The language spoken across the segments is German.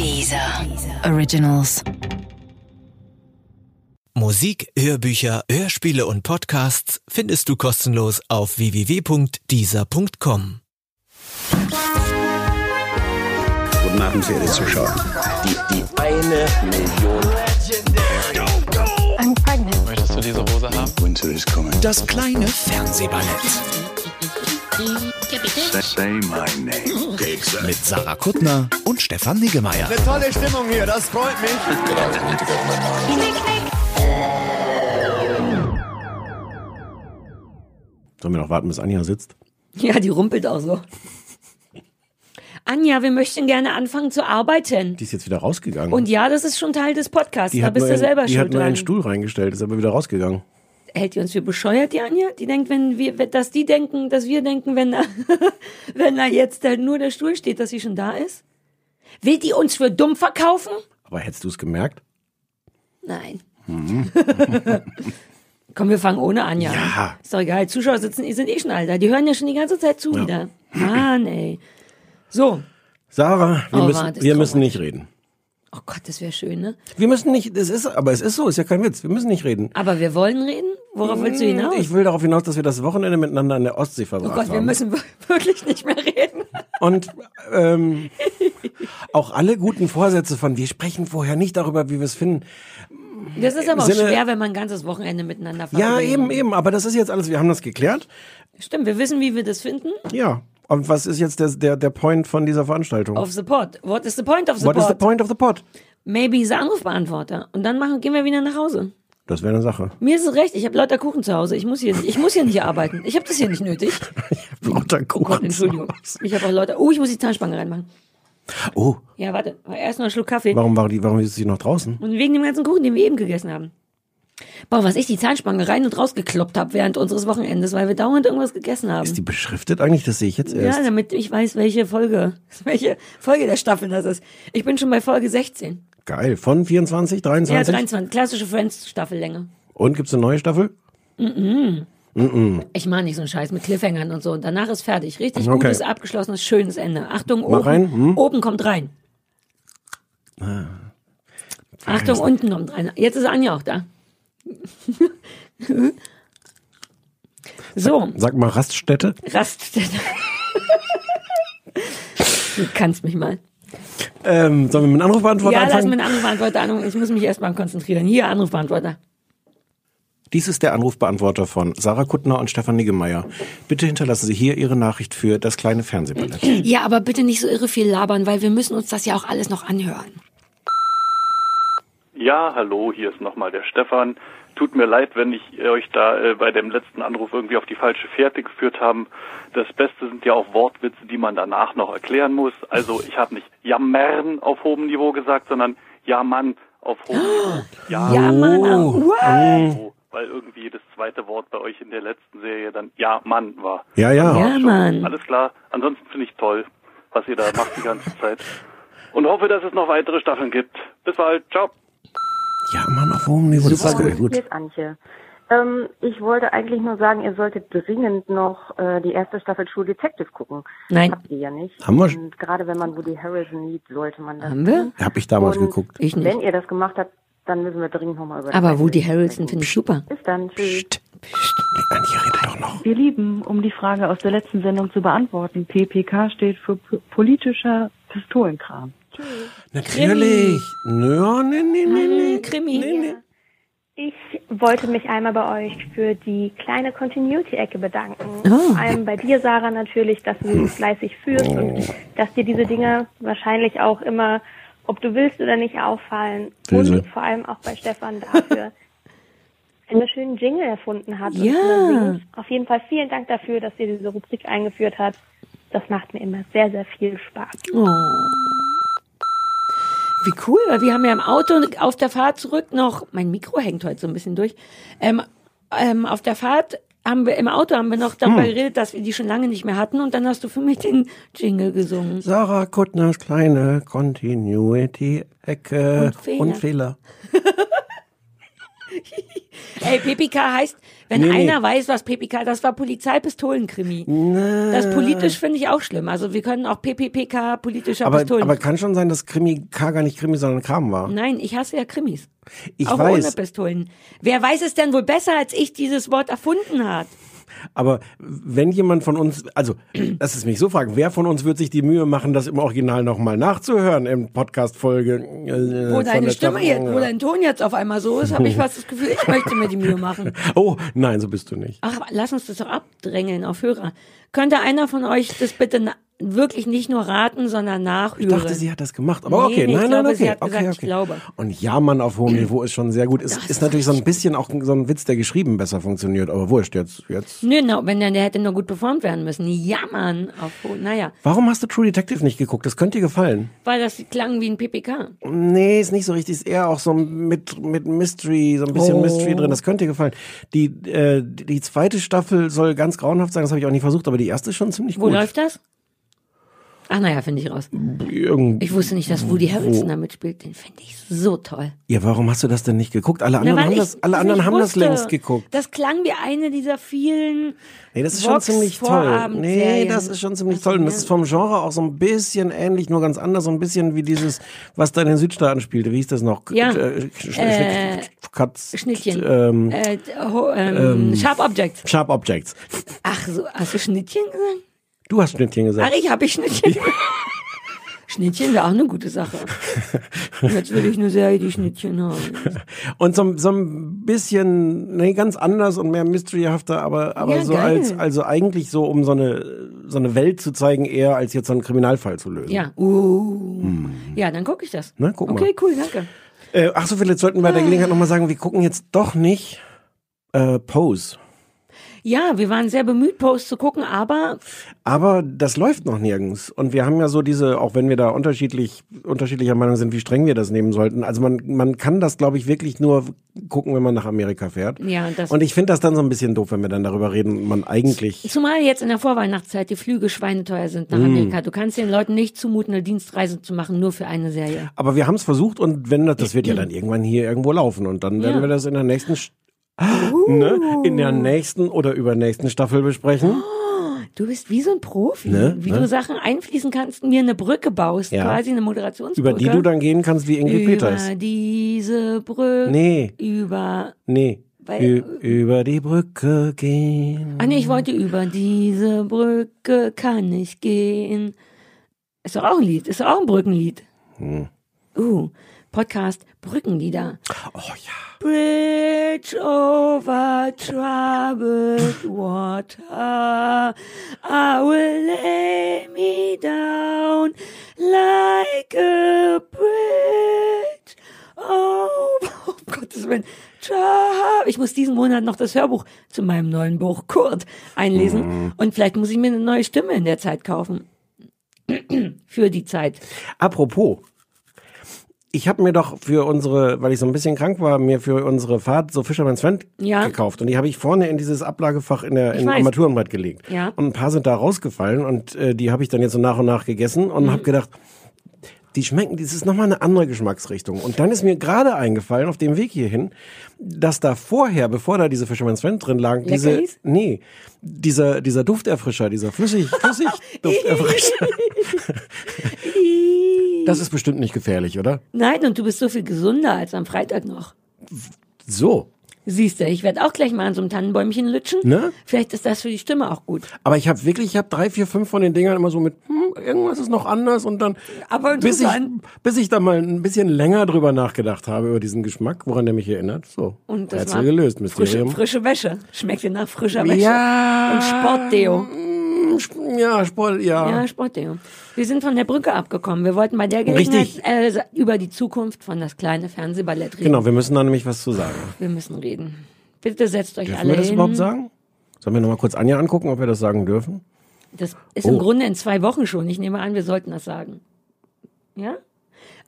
Dieser Originals. Musik, Hörbücher, Hörspiele und Podcasts findest du kostenlos auf www.dieser.com. Guten Abend, verehrte Zuschauer. Die, die eine Million. I'm pregnant. Möchtest du diese Hose haben? Winter is coming. Das kleine Fernsehballett Say my name. mit Sarah Kuttner und Stefan Niggemeier. Tolle Stimmung hier, das freut mich. Sollen wir noch warten, bis Anja sitzt? Ja, die rumpelt auch so. Anja, wir möchten gerne anfangen zu arbeiten. Die ist jetzt wieder rausgegangen. Und ja, das ist schon Teil des Podcasts. die da bist du selber ein, die schuld hat nur dran. einen Stuhl reingestellt, ist aber wieder rausgegangen. Hält die uns für bescheuert, die Anja? Die denkt, wenn wir, dass die denken, dass wir denken, wenn da, wenn da jetzt da nur der Stuhl steht, dass sie schon da ist? Will die uns für dumm verkaufen? Aber hättest du es gemerkt? Nein. Mhm. Komm, wir fangen ohne Anja Ja. an. Ist doch egal. Zuschauer sitzen, die sind eh schon alt. Die hören ja schon die ganze Zeit zu wieder. Mann, ey. So. Sarah, wir, Oh, müssen, wir müssen nicht reden. Oh Gott, das wäre schön, ne? Wir müssen nicht, das ist, aber es ist so, ist ja kein Witz. Wir müssen nicht reden. Aber wir wollen reden? Worauf willst du hinaus? Ich will darauf hinaus, dass wir das Wochenende miteinander an der Ostsee oh verbracht Gott, wir haben. müssen wirklich nicht mehr reden. Und ähm, auch alle guten Vorsätze von, wir sprechen vorher nicht darüber, wie wir es finden. Das ist aber auch Sinne- schwer, wenn man ein ganzes Wochenende miteinander Ja, verbringt. eben, eben. Aber das ist jetzt alles, wir haben das geklärt. Stimmt, wir wissen, wie wir das finden. Ja. Und was ist jetzt der, der, der Point von dieser Veranstaltung? Of the pod. What is the point of the What is the point of the pod? Maybe ist der Anrufbeantworter. Und dann machen, gehen wir wieder nach Hause. Das wäre eine Sache. Mir ist es recht, ich habe lauter Kuchen zu Hause. Ich muss hier, ich muss hier nicht arbeiten. Ich habe das hier nicht nötig. Lauter Oh Kuchen. Gott, Entschuldigung. Ich habe auch Leute. Oh, ich muss die Zahnspange reinmachen. Oh, Ja, warte. Erst noch einen Schluck Kaffee. warum war die, warum ist sie noch draußen? Und wegen dem ganzen Kuchen, den wir eben gegessen haben. Boah, was ich die Zahnspange rein und rausgekloppt habe während unseres Wochenendes, weil wir dauernd irgendwas gegessen haben. Ist die beschriftet eigentlich? Das sehe ich jetzt ja, erst. damit ich weiß, welche Folge, welche Folge der Staffel das ist. Ich bin schon bei Folge 16. Geil. Von 24, Ja, 23? 23. Klassische Friends-Staffellänge. Und gibt's eine neue Staffel? Ich mache nicht so einen Scheiß mit Cliffhangern und so. Und danach ist fertig. Richtig Okay. gutes, abgeschlossenes, schönes Ende. Achtung, Mach oben, rein, hm? oben kommt rein. Achtung, unten kommt rein. Jetzt ist Anja auch da. So, Sag mal Raststätte. Raststätte. du kannst mich mal. Ähm, sollen wir mit einem Anrufbeantworter Ja, lass anfangen? mir einen Anrufbeantworter an. Ich muss mich erstmal konzentrieren. Hier, Anrufbeantworter. Dies ist der Anrufbeantworter von Sarah Kuttner und Stefan Niggemeier. Bitte hinterlassen Sie hier Ihre Nachricht für das kleine Fernsehballett. Ja, aber bitte nicht so irre viel labern, weil wir müssen uns das ja auch alles noch anhören. Ja, hallo, hier ist nochmal der Stefan. Tut mir leid, wenn ich euch da äh, bei dem letzten Anruf irgendwie auf die falsche Fährte geführt haben. Das Beste sind ja auch Wortwitze, die man danach noch erklären muss. Also ich habe nicht jammern auf hohem Niveau gesagt, sondern ja Mann auf hohem Niveau. Ja, Ja, Mann. What? so, weil irgendwie jedes zweite Wort bei euch in der letzten Serie dann ja Mann war. Ja, ja. Ja, Mann. Alles klar. Ansonsten finde ich toll, was ihr da macht die ganze Zeit. Und hoffe, dass es noch weitere Staffeln gibt. Bis bald. Ciao. Ja, Mann, auf hohem Niveau. Das ist Super geil. gut. Ist Antje. Ähm, ich wollte eigentlich nur sagen, ihr solltet dringend noch äh, die erste Staffel True Detective gucken. Nein. Habt ihr ja nicht. Haben wir- Und gerade wenn man Woody Harrison liebt, sollte man das. Haben wir? Hab ich damals Und geguckt. Ich nicht. Wenn ihr das gemacht habt, dann müssen wir dringend nochmal über Aber Woody. Harrelson finde ich super. Bis dann. Tschüss. Die Anja redet doch noch. Wir lieben, um die Frage aus der letzten Sendung zu beantworten. PPK steht für p- politischer Pistolenkram. Natürlich. Nö, nee, nee, nee, nee. Krimi. Nee, nee. Ich wollte mich einmal bei euch für die kleine Continuity-Ecke bedanken. Oh. Vor allem bei dir, Sarah, natürlich, dass du sie fleißig führst und dass dir diese Dinge wahrscheinlich auch immer, ob du willst oder nicht, auffallen. Böse. Und vor allem auch bei Stefan dafür, einen schönen Jingle erfunden hat. Ja. Auf jeden Fall vielen Dank dafür, dass ihr diese Rubrik eingeführt habt. Das macht mir immer sehr, sehr viel Spaß. Oh. Wie cool, weil wir haben ja im Auto auf der Fahrt zurück noch, mein Mikro hängt heute so ein bisschen durch, ähm, ähm, auf der Fahrt haben wir, im Auto haben wir noch darüber geredet, dass wir die schon lange nicht mehr hatten und dann hast du für mich den Jingle gesungen. Sarah Kuttners kleine Continuity-Ecke Und Fehler. und Fehler. Ey, PPK heißt, wenn Nee, nee. einer weiß, was PPK, das war Polizeipistolenkrimi. Das politisch finde ich auch schlimm. Also wir können auch PPPK politischer Aber, Pistolen. aber kann schon sein, dass Krimi K gar nicht Krimi, sondern Kram war. Nein, ich hasse ja Krimis. Ich auch ohne weiß. Pistolen. Wer weiß es denn wohl besser, als ich dieses Wort erfunden hat? Aber wenn jemand von uns, also lass es mich so fragen, wer von uns wird sich die Mühe machen, das im Original nochmal nachzuhören in Podcast-Folge? Äh, Wo deine Stimme jetzt, wo dein Ton jetzt auf einmal so ist, habe ich fast das Gefühl, ich möchte mir die Mühe machen. Oh, nein, so bist du nicht. Ach, lass uns das doch abdrängeln auf Hörer. Könnte einer von euch das bitte wirklich nicht nur raten, sondern nachhören? Ich dachte, sie hat das gemacht. Aber Nee, okay, nee, nein, glaube, nein, okay. sie hat okay, gesagt, okay. ich glaube. Und Jammern auf hohem Niveau ist schon sehr gut. Ist, ist ist natürlich so ein bisschen auch so ein Witz, der geschrieben besser funktioniert. Aber wurscht, jetzt, jetzt. Nö, no, wenn der, der hätte nur gut performt werden müssen. Ja, Mann. Auf, naja, Warum hast du True Detective nicht geguckt? Das könnte dir gefallen. weil das klang wie ein PPK. Nee, ist nicht so richtig. Ist eher auch so mit, mit Mystery, so ein bisschen Oh. Mystery drin. Das könnte dir gefallen. Die, äh, die zweite Staffel soll ganz grauenhaft sein. Das habe ich auch nicht versucht, aber die erste ist schon ziemlich Wo gut. läuft das? Ach naja, finde ich raus. Irgend Ich wusste nicht, dass Woody Harrelson da mitspielt. Den finde ich so toll. ja, warum hast du das denn nicht geguckt? Alle anderen Na, haben ich das, alle das anderen haben das wusste. längst geguckt. Das klang wie eine dieser vielen Nee, das ist schon ziemlich toll. Nee, das ist schon ziemlich Also, toll. Und das ja. ist vom Genre auch so ein bisschen ähnlich, nur ganz anders. So ein bisschen wie dieses, was da in den Südstaaten spielte. Wie hieß das noch? Ja. Äh, Äh, Katz, Schnittchen. Ähm, Äh, ho, ähm, Sharp Objects. Sharp Objects. Ach so, hast du Schnittchen gesagt? Du hast Schnittchen gesagt. Ach, ich habe ich Schnittchen. Schnittchen wäre auch eine gute Sache. Jetzt will ich nur sehr die Schnittchen haben. Und so, so ein bisschen, nee, ganz anders und mehr mysteryhafter, aber, aber Ja, so geil. als, also eigentlich so, um so eine, so eine Welt zu zeigen, eher als jetzt so einen Kriminalfall zu lösen. Ja. Uh. Ja, dann gucke ich das. Na, guck mal. okay, cool, danke. Äh, ach so, vielleicht sollten wir bei der Gelegenheit nochmal sagen, wir gucken jetzt doch nicht, äh, Pose. Ja, wir waren sehr bemüht, Post zu gucken, aber Aber das läuft noch nirgends. Und wir haben ja so diese, auch wenn wir da unterschiedlich, unterschiedlicher Meinung sind, wie streng wir das nehmen sollten. Also man, man kann das, glaube ich, wirklich nur gucken, wenn man nach Amerika fährt. ja, das. Und ich finde das dann so ein bisschen doof, wenn wir dann darüber reden und man eigentlich. Zumal jetzt in der Vorweihnachtszeit die Flüge schweineteuer sind nach Mm. Amerika. Du kannst den Leuten nicht zumuten, eine Dienstreise zu machen, nur für eine Serie. Aber wir haben es versucht und wenn das, das wird ja dann irgendwann hier irgendwo laufen und dann werden Ja. wir das in der nächsten, St- ne, in der nächsten oder übernächsten Staffel besprechen. Du bist wie so ein Profi, Ne, wie ne? du Sachen einfließen kannst, mir eine Brücke baust, Ja. quasi eine Moderationsbrücke. Über die du dann gehen kannst wie Ingrid über Peters. diese Brücke. Nee, Über. nee. Weil- über die Brücke gehen. Ah nee, ich wollte über diese Brücke kann ich gehen. Ist doch auch ein Lied, ist doch auch ein Brückenlied. Hm. Uh, Podcast Brückenlieder. Oh ja. Bridge over troubled water. I will lay me down like a bridge. Oh, um Gottes Willen. Ich muss diesen Monat noch das Hörbuch zu meinem neuen Buch Kurt einlesen. Und vielleicht muss ich mir eine neue Stimme in der Zeit kaufen. Für die Zeit. Apropos, ich habe mir doch für unsere, weil ich so ein bisschen krank war, mir für unsere Fahrt so Fisherman's Friend Ja. gekauft und die habe ich vorne in dieses Ablagefach in der Ich in weiß. Armaturenbrett gelegt. Ja. Und ein paar sind da rausgefallen und äh, die habe ich dann jetzt so nach und nach gegessen und Mhm. habe gedacht, die schmecken, das ist nochmal eine andere Geschmacksrichtung. Und dann ist mir gerade eingefallen, auf dem Weg hierhin, dass da vorher, bevor da diese Fisherman's Friend drin lagen, diese, nee, dieser, dieser Dufterfrischer, dieser flüssig, flüssig Dufterfrischer. das ist bestimmt nicht gefährlich, oder? Nein, und du bist so viel gesünder als am Freitag noch. So. Siehst du, ich werde auch gleich mal an so einem Tannenbäumchen lutschen. Ne? Vielleicht ist das für die Stimme auch gut. Aber ich habe wirklich, ich habe drei, vier, fünf von den Dingern immer so mit, hm, irgendwas ist noch anders und dann, Aber bis ich, bis ich da mal ein bisschen länger drüber nachgedacht habe über diesen Geschmack, woran der mich erinnert. So, Und das Rätsel war gelöst, frische, Mysterium. frische Wäsche. Schmeckt dir nach frischer Wäsche. Ja. Und Sportdeo. Ja, Sport, ja. Ja, Sportdeo. Wir sind von der Brücke abgekommen. Wir wollten bei der Gelegenheit äh, über die Zukunft von das kleine Fernsehballett reden. Genau, wir müssen da nämlich was zu sagen. Wir müssen reden. Bitte setzt euch Dürfen alle wir das hin. überhaupt sagen? Sollen wir nochmal kurz Anja angucken, ob wir das sagen dürfen? Das ist Oh. im Grunde in zwei Wochen schon. Ich nehme an, wir sollten das sagen. Ja?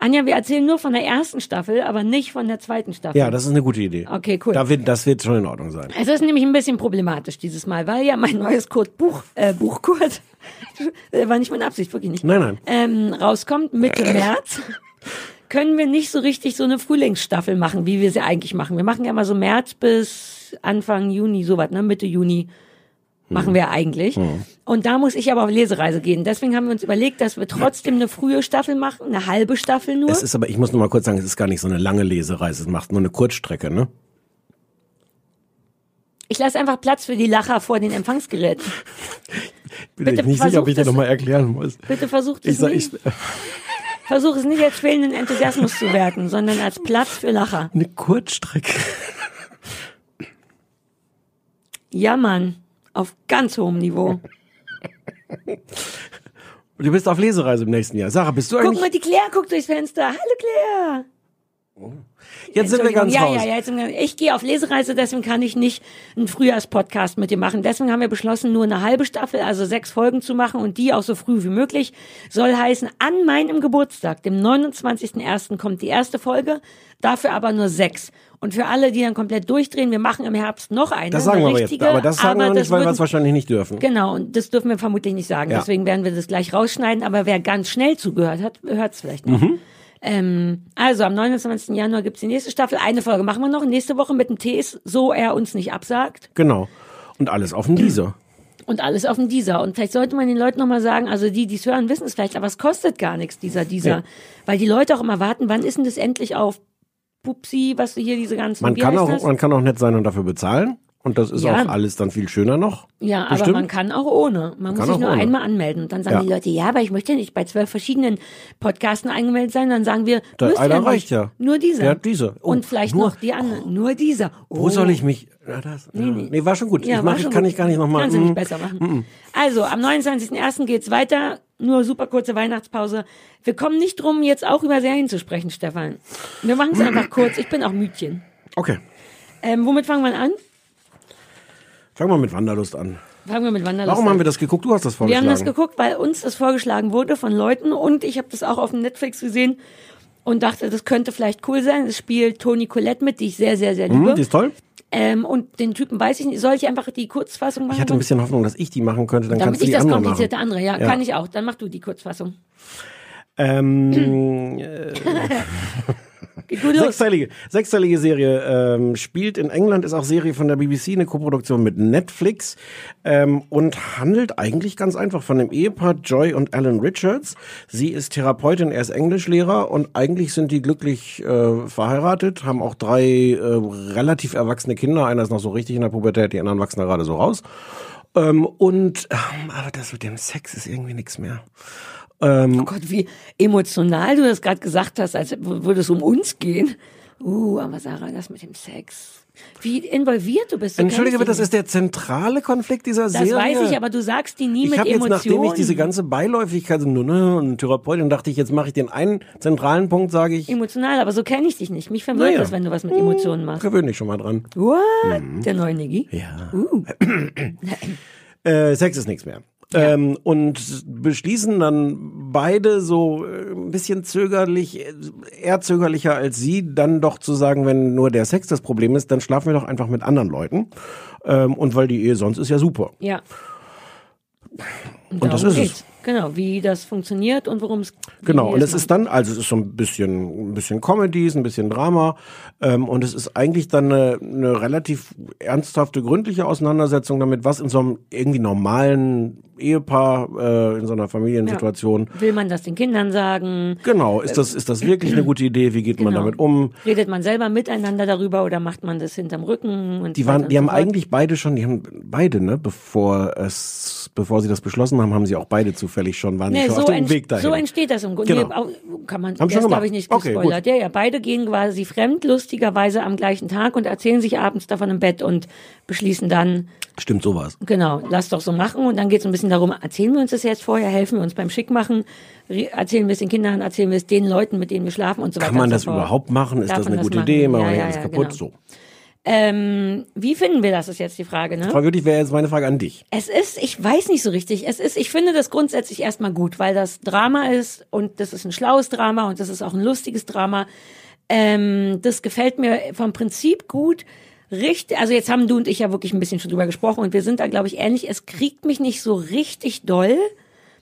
Anja, wir erzählen nur von der ersten Staffel, aber nicht von der zweiten Staffel. Ja, das ist eine gute Idee. Okay, cool. Da wird, das wird schon in Ordnung sein. Es ist nämlich ein bisschen problematisch dieses Mal, weil ja mein neues Kurt Buch, äh, Buch Kurt, äh, war nicht meine Absicht, wirklich nicht, Nein, nein. ähm, rauskommt Mitte März. können wir nicht so richtig so eine Frühlingsstaffel machen, wie wir sie eigentlich machen. Wir machen ja mal so März bis Anfang Juni, sowas, ne? Mitte Juni machen wir eigentlich. Und da muss ich aber auf Lesereise gehen. Deswegen haben wir uns überlegt, dass wir trotzdem eine frühe Staffel machen, eine halbe Staffel nur. Es ist aber, ich muss noch mal kurz sagen, es ist gar nicht so eine lange Lesereise. Es macht nur eine Kurzstrecke, ne? Ich lasse einfach Platz für die Lacher vor den Empfangsgeräten. Bin Bitte ich nicht sicher, ob ich dir versuch noch mal erklären muss. Bitte versucht Ich es sag, nicht. ich, Versuch es nicht als fehlenden Enthusiasmus zu werten, sondern als Platz für Lacher. eine Kurzstrecke. Ja, Mann. Auf ganz hohem Niveau. Du bist auf Lesereise im nächsten Jahr. Sarah, bist du Guck eigentlich? mal, die Claire guckt durchs Fenster. Hallo Claire. jetzt sind wir ganz ja, raus. Ja, ja, jetzt ich gehe auf Lesereise, deswegen kann ich nicht einen Frühjahrspodcast mit dir machen. Deswegen haben wir beschlossen, nur eine halbe Staffel, also sechs Folgen zu machen und die auch so früh wie möglich. Soll heißen, an meinem Geburtstag, dem 29.01. kommt die erste Folge, dafür aber nur sechs. Und für alle, die dann komplett durchdrehen, wir machen im Herbst noch eine. Das sagen eine wir aber jetzt. richtige, Aber das sagen wir aber das nicht, weil wir es wahrscheinlich nicht dürfen. Genau, und das dürfen wir vermutlich nicht sagen. Ja. Deswegen werden wir das gleich rausschneiden. Aber wer ganz schnell zugehört hat, hört es vielleicht noch. Mhm. Ähm, also am 29. Januar gibt's die nächste Staffel. Eine Folge machen wir noch. Nächste Woche mit dem Tees, so er uns nicht absagt. Genau. Und alles auf dem Deezer. Und alles auf dem Dieser. Und vielleicht sollte man den Leuten nochmal sagen, also die, die es hören, wissen es vielleicht, aber es kostet gar nichts, dieser Dieser. Ja. Weil die Leute auch immer warten, wann ist denn das endlich auf Pupsi, was hier diese ganzen, Man kann auch, man kann auch nett sein und dafür bezahlen. Und das ist Ja. auch alles dann viel schöner noch. Ja, aber Bestimmt. man kann auch ohne. Man muss kann sich nur ohne. einmal anmelden. Und dann sagen Ja. die Leute, ja, aber ich möchte ja nicht bei zwölf verschiedenen Podcasten angemeldet sein. Dann sagen wir, ihr einer nicht. reicht ja. Nur dieser. Ja, dieser. Oh, Und vielleicht nur- noch die anderen. Nur dieser. Wo Oh. soll ich mich? Ja, das, nee, nee. nee. war schon gut. Ja, ich mach, ich kann gut. ich gar nicht nochmal. Kannst du nicht besser machen. Also, am 29.01. geht's weiter. Nur super kurze Weihnachtspause. Wir kommen nicht drum, jetzt auch über Serien zu sprechen, Stefan. Wir machen es einfach kurz. Ich bin auch Mütchen. Okay. Ähm, womit fangen wir an? Fangen wir mit Wanderlust an. Fangen wir mit Wanderlust Warum an. haben wir das geguckt? Du hast das Wir vorgeschlagen. haben das geguckt, weil uns das vorgeschlagen wurde von Leuten und ich habe das auch auf dem Netflix gesehen und dachte, das könnte vielleicht cool sein. Es spielt Toni Collette mit, die ich sehr, sehr, sehr liebe. Hm, die ist toll. Ähm, und den Typen weiß ich nicht. Soll ich einfach die Kurzfassung machen? Ich hatte ein bisschen Hoffnung, dass ich die machen könnte. Dann Damit kannst du ich die das andere komplizierte machen. andere, ja, Ja. kann ich auch. Dann mach du die Kurzfassung. Ähm, äh. sechsteilige, sechsteilige Serie ähm, spielt in England, ist auch Serie von der BBC, eine Koproduktion mit Netflix ähm, und handelt eigentlich ganz einfach von dem Ehepaar Joy und Alan Richards. Sie ist Therapeutin, er ist Englischlehrer und eigentlich sind die glücklich äh, verheiratet, haben auch drei äh, relativ erwachsene Kinder. Einer ist noch so richtig in der Pubertät, die anderen wachsen da gerade so raus. Ähm, und ähm, aber das mit dem Sex ist irgendwie nichts mehr. Ähm, Oh Gott, wie emotional du das gerade gesagt hast, als würde es um uns gehen. Uh, aber Sarah, das mit dem Sex. Wie involviert du bist. so Entschuldige ich das ist der zentrale Konflikt dieser nicht. Serie. Das weiß ich, aber du sagst die nie ich mit habe jetzt, Emotionen. nachdem ich diese ganze Beiläufigkeit so, ne, ne, und Therapeutin, dachte ich, jetzt mache ich den einen zentralen Punkt, sage ich, Emotional, aber so kenne ich dich nicht. Mich verwirrt Naja. das, wenn du was mit Emotionen machst. gewöhn dich schon mal dran. What? Der neue Niggi? Ja. Uh. Äh, Sex ist nichts mehr. Ähm, und beschließen dann beide so äh, ein bisschen zögerlich, äh, eher zögerlicher als sie, dann doch zu sagen, wenn nur der Sex das Problem ist, dann schlafen wir doch einfach mit anderen Leuten. Ähm, und weil die Ehe sonst ist ja super. Ja. Und das darum ist es. Genau, wie das funktioniert und worum es Genau, wie und es ist dann, also es ist so ein bisschen, ein bisschen Comedy, ist ein bisschen Drama, ähm, und es ist eigentlich dann eine, eine relativ ernsthafte, gründliche Auseinandersetzung damit, was in so einem irgendwie normalen Ehepaar, äh, in so einer Familiensituation, Will man das den Kindern sagen? genau, ist das, ist das wirklich eine gute Idee, wie geht man Genau. damit um? Redet man selber miteinander darüber oder macht man das hinterm Rücken? Und Die so waren, die so haben fort? eigentlich beide schon, die haben beide, ne, bevor es, bevor sie das beschlossen haben, haben sie auch beide zufällig schon, waren die Nee, schon so, auf dem Weg dahin. so entsteht das im Grunde. Genau. Nee, kann man, Haben das gemacht. ich nicht Okay, gespoilert. ja, ja, beide gehen quasi fremd, lustigerweise am gleichen Tag und erzählen sich abends davon im Bett und beschließen dann, Stimmt sowas. genau, lass doch so machen. Und dann geht es ein bisschen darum, erzählen wir uns das jetzt vorher, helfen wir uns beim Schickmachen, erzählen wir es den Kindern, erzählen wir es den Leuten, mit denen wir schlafen und so weiter. Kann man so das überhaupt machen? Ist Darf das eine das gute machen? Idee? Machen wir ja, alles kaputt? genau. So. Ähm, wie finden wir das, ist jetzt die Frage, ne? Frage wirklich wäre jetzt meine Frage an dich. Es ist, ich weiß nicht so richtig. Es ist, ich finde das grundsätzlich erstmal gut, weil das Drama ist und das ist ein schlaues Drama und das ist auch ein lustiges Drama. Ähm, das gefällt mir vom Prinzip gut. Richtig, also jetzt haben du und ich ja wirklich ein bisschen schon drüber gesprochen und wir sind da, glaube ich, ähnlich. Es kriegt mich nicht so richtig doll.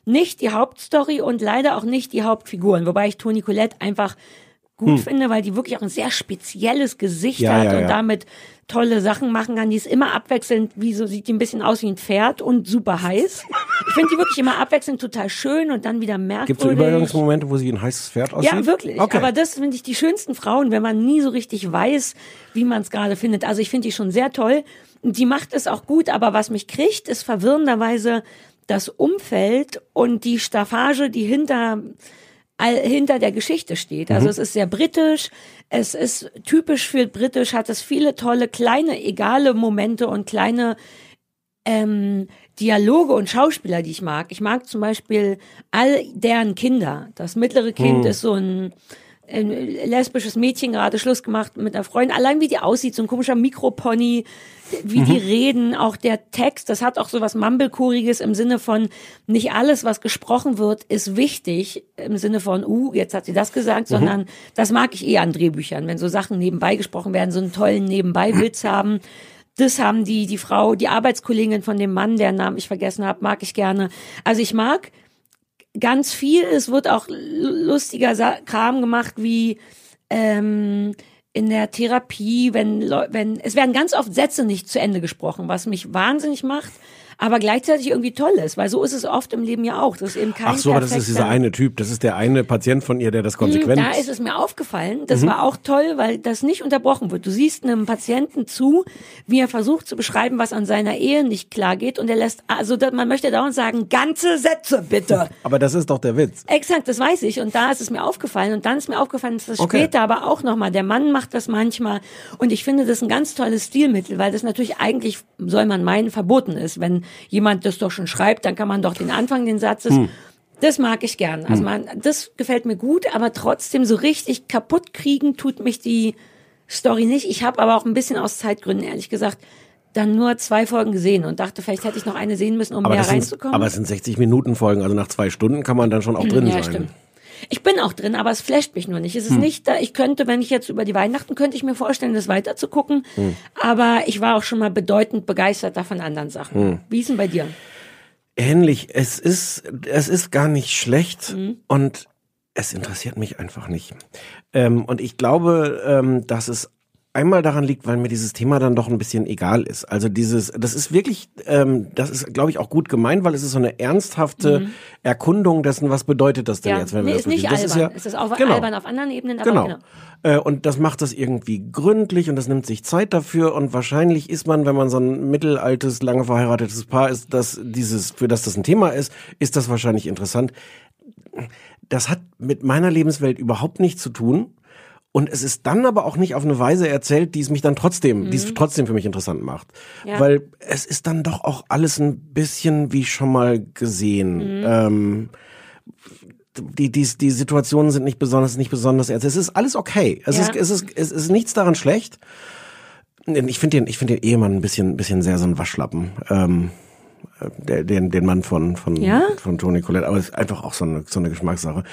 Nicht die Hauptstory und leider auch nicht die Hauptfiguren, wobei ich Toni Colette einfach gut Hm. finde, weil die wirklich auch ein sehr spezielles Gesicht Ja, hat ja, und ja. damit tolle Sachen machen kann. Die ist immer abwechselnd, wie so sieht die ein bisschen aus wie ein Pferd und super heiß. Ich finde die wirklich immer abwechselnd total schön und dann wieder merkwürdig. Gibt es so Übergangsmomente, wo sie ein heißes Pferd aussieht? Ja, wirklich. Okay. Aber das finde ich die schönsten Frauen, wenn man nie so richtig weiß, wie man es gerade findet. Also ich finde die schon sehr toll. Die macht es auch gut, aber was mich kriegt, ist verwirrenderweise das Umfeld und die Staffage, die hinter hinter der Geschichte steht. Also Mhm. es ist sehr britisch, es ist typisch für britisch, hat es viele tolle kleine egale Momente und kleine ähm, Dialoge und Schauspieler, die ich mag. Ich mag zum Beispiel all deren Kinder. Das mittlere Kind Hm. ist so ein lesbisches Mädchen, gerade Schluss gemacht mit einer Freundin. Allein wie die aussieht, so ein komischer Mikropony, wie die Mhm. reden, auch der Text, das hat auch so was Mumblecoreiges im Sinne von, nicht alles, was gesprochen wird, ist wichtig, im Sinne von, uh, jetzt hat sie das gesagt, Mhm. sondern das mag ich eh an Drehbüchern, wenn so Sachen nebenbei gesprochen werden, so einen tollen Nebenbei-Witz haben. Das haben die, die Frau, die Arbeitskollegin von dem Mann, deren Namen ich vergessen habe, mag ich gerne. Also ich mag ganz viel. Es wird auch lustiger Kram gemacht, wie ähm, in der Therapie, wenn, wenn es werden ganz oft Sätze nicht zu Ende gesprochen, was mich wahnsinnig macht, aber gleichzeitig irgendwie toll ist, weil so ist es oft im Leben ja auch. Das ist eben kein Ach so, aber das ist dieser eine Typ. Das ist der eine Patient von ihr, der das konsequent. da ist es mir aufgefallen. Das Mhm. war auch toll, weil das nicht unterbrochen wird. Du siehst einem Patienten zu, wie er versucht zu beschreiben, was an seiner Ehe nicht klar geht und er lässt, also man möchte dauernd sagen, ganze Sätze bitte. aber das ist doch der Witz. Exakt, das weiß ich. Und da ist es mir aufgefallen. Und dann ist mir aufgefallen, dass das Okay. später aber auch nochmal, der Mann macht das manchmal. Und ich finde das ein ganz tolles Stilmittel, weil das natürlich eigentlich, soll man meinen, verboten ist. Wenn jemand das doch schon schreibt, dann kann man doch den Anfang den Satzes. Hm. Das mag ich gern. Also Hm. man, das gefällt mir gut, aber trotzdem so richtig kaputt kriegen tut mich die Story nicht. Ich habe aber auch ein bisschen aus Zeitgründen, ehrlich gesagt, dann nur zwei Folgen gesehen und dachte, vielleicht hätte ich noch eine sehen müssen, um Aber, mehr sind, reinzukommen. aber es sind 60 Minuten Folgen, also nach zwei Stunden kann man dann schon auch drin ja, sein. Stimmt. Ich bin auch drin, aber es flasht mich nur nicht. Es ist Hm. nicht da. Ich könnte, wenn ich jetzt über die Weihnachten, könnte ich mir vorstellen, das weiter zu gucken. Hm. Aber ich war auch schon mal bedeutend begeisterter von anderen Sachen. Hm. Wie ist denn bei dir? Ähnlich. Es ist, es ist gar nicht schlecht Mhm. und es interessiert mich einfach nicht. Ähm, und ich glaube, ähm, dass es einmal daran liegt, weil mir dieses Thema dann doch ein bisschen egal ist. Also dieses, das ist wirklich, ähm, das ist, glaube ich, auch gut gemeint, weil es ist so eine ernsthafte Mhm. Erkundung dessen, was bedeutet das denn Ja, jetzt, wenn nee, wir ist das nicht durchgehen. albern. Das es ist auch genau. albern auf anderen Ebenen, aber Genau. genau. Äh, Und das macht das irgendwie gründlich und das nimmt sich Zeit dafür und wahrscheinlich ist man, wenn man so ein mittelaltes, lange verheiratetes Paar ist, dass dieses, für das das ein Thema ist, ist das wahrscheinlich interessant. Das hat mit meiner Lebenswelt überhaupt nichts zu tun. Und es ist dann aber auch nicht auf eine Weise erzählt, die es mich dann trotzdem, die es trotzdem für mich interessant macht. Ja. Weil es ist dann doch auch alles ein bisschen wie schon mal gesehen. Mhm. Ähm, die, die, die Situationen sind nicht besonders, nicht besonders ernst. Es ist alles okay. Es, Ja. ist, es, ist, es ist nichts daran schlecht. Ich finde den, ich finde den Ehemann ein bisschen, ein bisschen sehr so ein Waschlappen. Ähm, äh, den, den Mann von, von, Ja? von Toni Collette. Aber es ist einfach auch so eine, so eine Geschmackssache.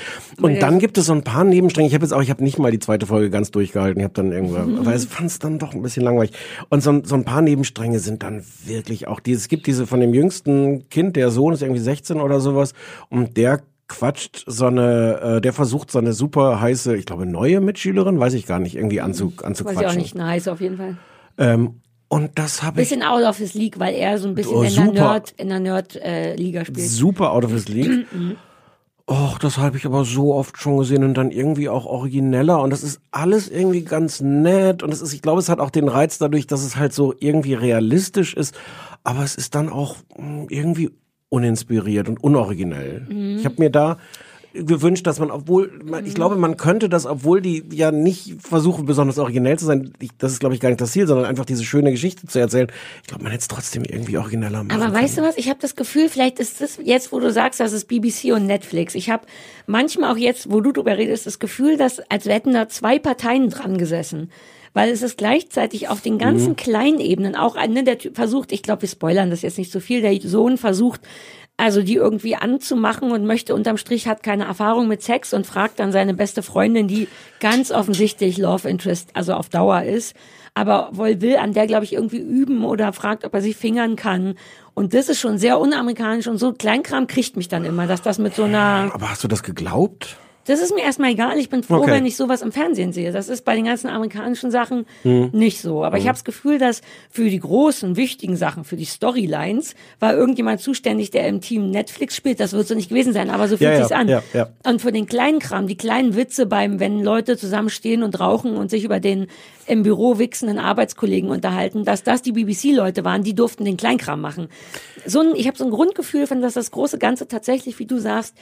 Und dann gibt es so ein paar Nebenstränge. Ich habe jetzt auch, ich habe nicht mal die zweite Folge ganz durchgehalten. Ich habe dann irgendwann, Mhm. weil ich fand es dann doch ein bisschen langweilig. Und so, ein- so ein paar Nebenstränge sind dann wirklich auch diese, es gibt diese von dem jüngsten Kind, der Sohn ist irgendwie 16 oder sowas. Und der quatscht so eine, äh, der versucht so eine super heiße, ich glaube neue Mitschülerin, weiß ich gar nicht, irgendwie anzu, Weiß anzuquatschen. ich auch nicht, nice auf jeden Fall. Ähm, und das habe ich Bisschen out of his league, weil er so ein bisschen Oh, in der Nerd, in der Nerd-Liga spielt. super out of his league. Mhm. Och, das habe ich aber so oft schon gesehen und dann irgendwie auch origineller und das ist alles irgendwie ganz nett und es ist, ich glaube, es hat auch den Reiz dadurch, dass es halt so irgendwie realistisch ist, aber es ist dann auch mm, irgendwie uninspiriert und unoriginell. Mhm. Ich habe mir da gewünscht, dass man, obwohl, man, ich glaube, man könnte das, obwohl die ja nicht versuchen, besonders originell zu sein, ich, das ist, glaube ich, gar nicht das Ziel, sondern einfach diese schöne Geschichte zu erzählen. Ich glaube, man hätte es trotzdem irgendwie origineller machen Aber weißt du was? Ich habe das Gefühl, vielleicht ist das jetzt, wo du sagst, das ist BBC und Netflix. Ich habe manchmal auch jetzt, wo du drüber redest, das Gefühl, dass als hätten da zwei Parteien dran gesessen. Weil es ist gleichzeitig auf den ganzen Mhm. kleinen Ebenen auch eine, der Typ versucht, ich glaube, wir spoilern das jetzt nicht so viel, der Sohn versucht, also die irgendwie anzumachen und möchte unterm Strich hat keine Erfahrung mit Sex und fragt dann seine beste Freundin, die ganz offensichtlich Love Interest, also auf Dauer ist, aber wohl will an der, glaube ich, irgendwie üben oder fragt, ob er sie fingern kann. Und das ist schon sehr unamerikanisch und so Kleinkram kriegt mich dann immer, dass das mit so einer, Aber hast du das geglaubt? Das ist mir erstmal egal. Ich bin froh, Okay. wenn ich sowas im Fernsehen sehe. Das ist bei den ganzen amerikanischen Sachen Hm. nicht so. Aber ich Hm. habe das Gefühl, dass für die großen, wichtigen Sachen, für die Storylines, war irgendjemand zuständig, der im Team Netflix spielt. Das wird so nicht gewesen sein, aber so fühlt Ja, ja, sich's an. ja, ja. Und für den kleinen Kram, die kleinen Witze beim, wenn Leute zusammenstehen und rauchen und sich über den im Büro wichsenden Arbeitskollegen unterhalten, dass das die BBC-Leute waren, die durften den Kleinkram machen. So ein, ich habe so ein Grundgefühl von, dass das große Ganze tatsächlich, wie du sagst,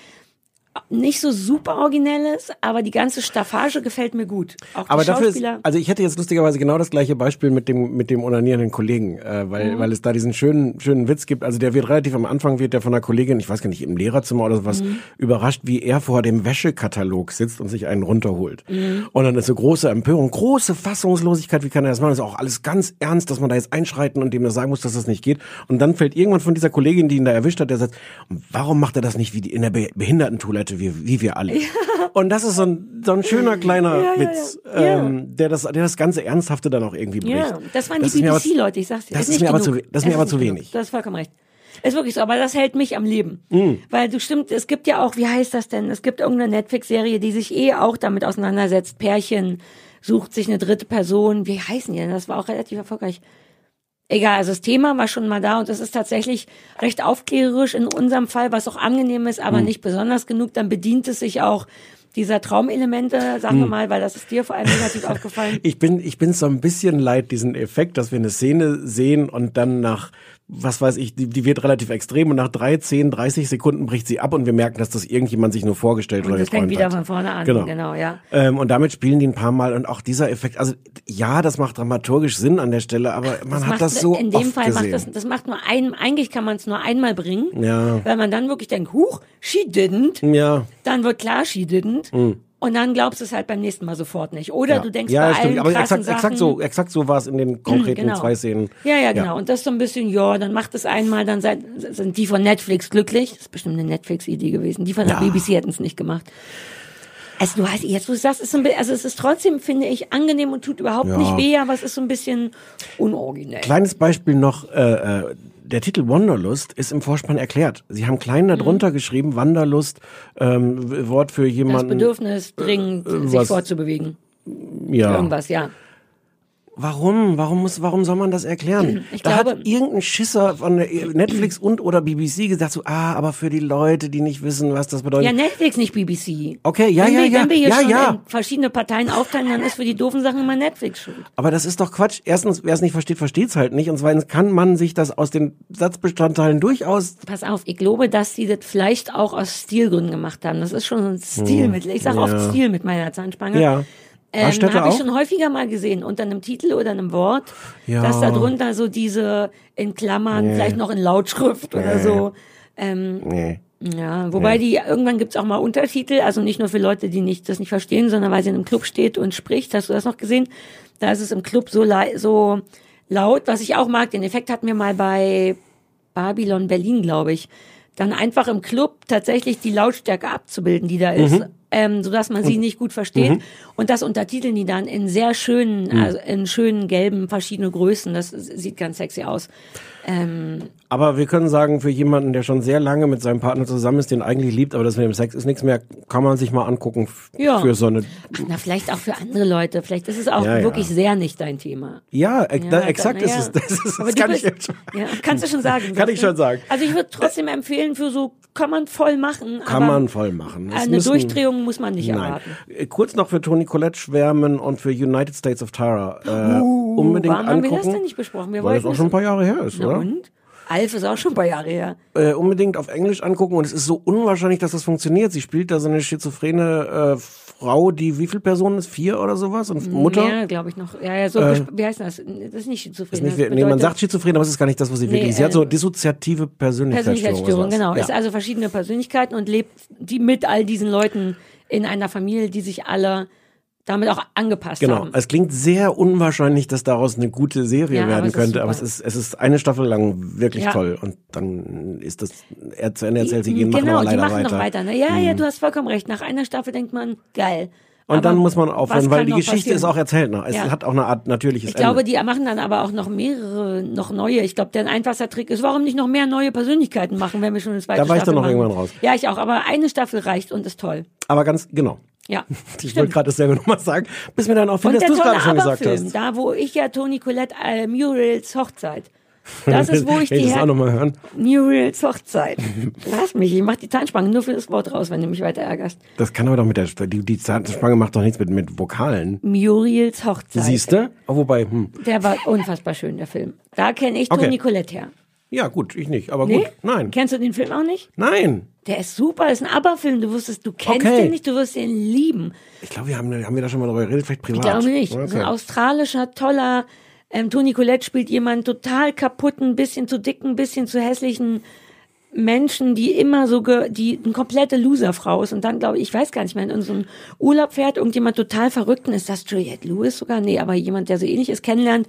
nicht so super originell ist, aber die ganze Staffage gefällt mir gut. Auch Aber dafür ist, also ich hätte jetzt lustigerweise genau das gleiche Beispiel mit dem mit dem onanierenden Kollegen, äh, weil Mhm. weil es da diesen schönen schönen Witz gibt. Also der wird relativ am Anfang wird der von einer Kollegin, ich weiß gar nicht im Lehrerzimmer oder sowas, Mhm. überrascht, wie er vor dem Wäschekatalog sitzt und sich einen runterholt. Mhm. Und dann ist so große Empörung, große Fassungslosigkeit. Wie kann er das machen? Das ist auch alles ganz ernst, dass man da jetzt einschreiten und dem das sagen muss, dass das nicht geht. Und dann fällt irgendwann von dieser Kollegin, die ihn da erwischt hat, der sagt, warum macht er das nicht wie die, in der Be Behindertentoilette, wie, wie wir alle? Und das ist so ein, so ein schöner kleiner Ja, ja, Witz, ja. Ja. Ähm, der das, der das ganze Ernsthafte dann auch irgendwie bricht. Ja, das waren ist die BBC-Leute, ich sag's dir. Das ist nicht mir aber genug. zu, das ist mir aber zu nicht wenig. genug. Du hast vollkommen recht. Ist wirklich so, aber das hält mich am Leben. Mm. Weil du stimmt, es gibt ja auch, wie heißt das denn? Es gibt irgendeine Netflix-Serie, die sich eh auch damit auseinandersetzt. Pärchen sucht sich eine dritte Person. Wie heißen die denn? Das war auch relativ erfolgreich. Egal, also das Thema war schon mal da und es ist tatsächlich recht aufklärerisch in unserem Fall, was auch angenehm ist, aber Hm. nicht besonders genug. Dann bedient es sich auch dieser Traumelemente, sagen wir Hm. mal, weil das ist dir vor allem negativ aufgefallen. Ich bin, ich bin so ein bisschen leid, diesen Effekt, dass wir eine Szene sehen und dann nach, was weiß ich, die, die wird relativ extrem und nach drei, zehn, 30 Sekunden bricht sie ab und wir merken, dass das irgendjemand sich nur vorgestellt Und oder das fängt wieder hat. von vorne an, Genau. genau, ja. Ähm, und damit spielen die ein paar Mal und auch dieser Effekt, also ja, das macht dramaturgisch Sinn an der Stelle, aber man hat macht, das so in dem oft Fall gesehen. macht das, das macht nur ein, eigentlich kann man es nur einmal bringen, Ja. weil man dann wirklich denkt, huch, she didn't, ja. dann wird klar, she didn't, Hm. Und dann glaubst du es halt beim nächsten Mal sofort nicht. Oder ja. du denkst ja, bei stimmt, allen aber krassen exakt, Sachen, exakt so, exakt so war es in den konkreten Genau. zwei Szenen. Ja, ja, genau. Und das so ein bisschen, ja, dann macht es einmal, dann seid, sind die von Netflix glücklich. Das ist bestimmt eine Netflix-Idee gewesen. Die von der Ja. BBC hätten es nicht gemacht. Also du hast jetzt, wo du sagst, ist so ein bisschen, also es ist trotzdem, finde ich, angenehm und tut überhaupt Ja. nicht weh, aber es ist so ein bisschen unoriginell. Kleines Beispiel noch, äh, äh, der Titel Wanderlust ist im Vorspann erklärt. Sie haben klein Mhm. darunter geschrieben, Wanderlust, ähm, Wort für Das jemanden. Bedürfnis, dringend äh, sich fortzubewegen. ja. Irgendwas, ja. Warum? Warum muss, warum soll man das erklären? Ich da glaube- hat irgendein Schisser von Netflix und oder BBC gesagt so, ah, aber für die Leute, die nicht wissen, was das bedeutet. Ja, Netflix, nicht BBC. Okay, ja, wenn ja, wir, ja, Wenn wir hier ja, schon ja. verschiedene Parteien aufteilen, dann ist für die doofen Sachen immer Netflix schuld. Aber das ist doch Quatsch. Erstens, wer es nicht versteht, versteht's halt nicht. Und zweitens kann man sich das aus den Satzbestandteilen durchaus. Pass auf, ich glaube, dass sie das vielleicht auch aus Stilgründen gemacht haben. Das ist schon so ein Stilmittel. Ich sage. Ja. oft Stil mit meiner Zahnspange. Ja. Ähm, habe ich schon häufiger mal gesehen, unter einem Titel oder einem Wort, Ja. dass da drunter so diese in Klammern, Nee. vielleicht noch in Lautschrift oder Nee. so. Ähm, Nee. ja, wobei die irgendwann gibt's auch mal Untertitel, also nicht nur für Leute, die nicht das nicht verstehen, sondern weil sie in einem Club steht und spricht. Hast du das noch gesehen? Da ist es im Club so so laut, was ich auch mag. Den Effekt hatten wir mal bei Babylon Berlin, glaube ich. Dann einfach im Club tatsächlich die Lautstärke abzubilden, die da ist, Mhm. Ähm, sodass man sie nicht gut versteht. Mhm. Und das untertiteln die dann in sehr schönen, Mhm. also in schönen gelben verschiedene Größen. Das sieht ganz sexy aus. Ähm, Aber wir können sagen, für jemanden, der schon sehr lange mit seinem Partner zusammen ist, den eigentlich liebt, aber das mit dem Sex ist nichts mehr, kann man sich mal angucken Ja. für so eine. Ach, na, vielleicht auch für andere Leute. Vielleicht ist es auch Ja, ja. wirklich sehr nicht dein Thema. Ja, exakt ist ja. es. Das, ist, das kann ich bist- jetzt schon. Ja, kannst du schon sagen. Kann ich schon sagen. Also ich würde trotzdem empfehlen, für so kann man voll machen. Kann man voll machen. Es Eine müssen- Durchdrehung muss man nicht Nein. erwarten. Äh, Kurz noch für Toni Collette schwärmen und für United States of Tara. Äh, unbedingt Warum haben wir angucken. das denn nicht besprochen? Wir weil das auch schon ein paar Jahre her ist, Na oder? und? Alf ist auch schon ein paar Jahre her. Äh, unbedingt auf Englisch angucken und es ist so unwahrscheinlich, dass das funktioniert. Sie spielt da so eine schizophrene äh, Frau, die wie viele Personen ist? Vier oder sowas? Und Mutter? Ja, glaube ich noch. Ja, ja, so, Äh, wie heißt das? Das ist nicht schizophren. Ist nicht, das nee, man bedeutet sagt schizophren, aber es ist gar nicht das, was sie Nee, wirklich ist. Sie hat äh, so dissoziative Persönlichkeitsstörung. Persönlichkeitsstörung, genau. sowas. Ist also verschiedene Persönlichkeiten und lebt die mit all diesen Leuten in einer Familie, die sich alle damit auch angepasst Genau. haben. Es klingt sehr unwahrscheinlich, dass daraus eine gute Serie Ja, aber werden ist könnte, aber es super. ist, es ist eine Staffel lang wirklich Ja. toll. Und dann ist das, er zu Ende erzählt, sie gehen, machen genau, aber die leider machen weiter. noch weiter. Ne? Ja, ja, Mhm. du hast vollkommen recht. Nach einer Staffel denkt man, geil. Und dann Aber muss man aufhören, weil die Geschichte passieren? ist auch erzählt noch. Es Ja. hat auch eine Art natürliches Ich glaube, Ende. die machen dann aber auch noch mehrere, noch neue. Ich glaube, der einfachster Trick ist, warum nicht noch mehr neue Persönlichkeiten machen, wenn wir schon eine zweite Da war ich Staffel dann noch machen. irgendwann raus. Ja, ich auch. Aber eine Staffel reicht und ist toll. Aber ganz, genau. Ja. Ich wollte gerade dasselbe nochmal sagen, bis mir dann auffiel, Und dass der du es gerade schon gesagt hast. da wo ich ja Toni Colette äh, Muriels Hochzeit. Das ist, wo ich die ich das auch nochmal hören? Muriels Hochzeit. Lass mich, ich mach die Zahnspange nur für das Wort raus, wenn du mich weiter ärgerst. Das kann aber doch mit der, die, die Zahnspange macht doch nichts mit, mit Vokalen. Muriels Hochzeit. Siehst du? Oh, wobei, hm. Der war unfassbar schön, der Film. Da kenne ich Okay. Toni Colette her. Ja, gut, ich nicht, aber Nee? gut. Nein. Kennst du den Film auch nicht? Nein. Der ist super, ist ein Aberfilm. Du wusstest, du kennst Okay. den nicht, du wirst ihn lieben. Ich glaube, wir haben, haben wir da schon mal drüber geredet, vielleicht Ich privat. glaube nicht. Das ist ein Okay. australischer, toller, ähm, Toni Collette spielt jemanden total kaputten, ein bisschen zu dicken, ein bisschen zu hässlichen Menschen, die immer so, die eine komplette Loserfrau ist und dann glaube ich, ich weiß gar nicht mehr, in so einem Urlaub fährt, irgendjemand total verrückten, ist das Juliette Lewis sogar? Nee, aber jemand, der so ähnlich ist, kennenlernt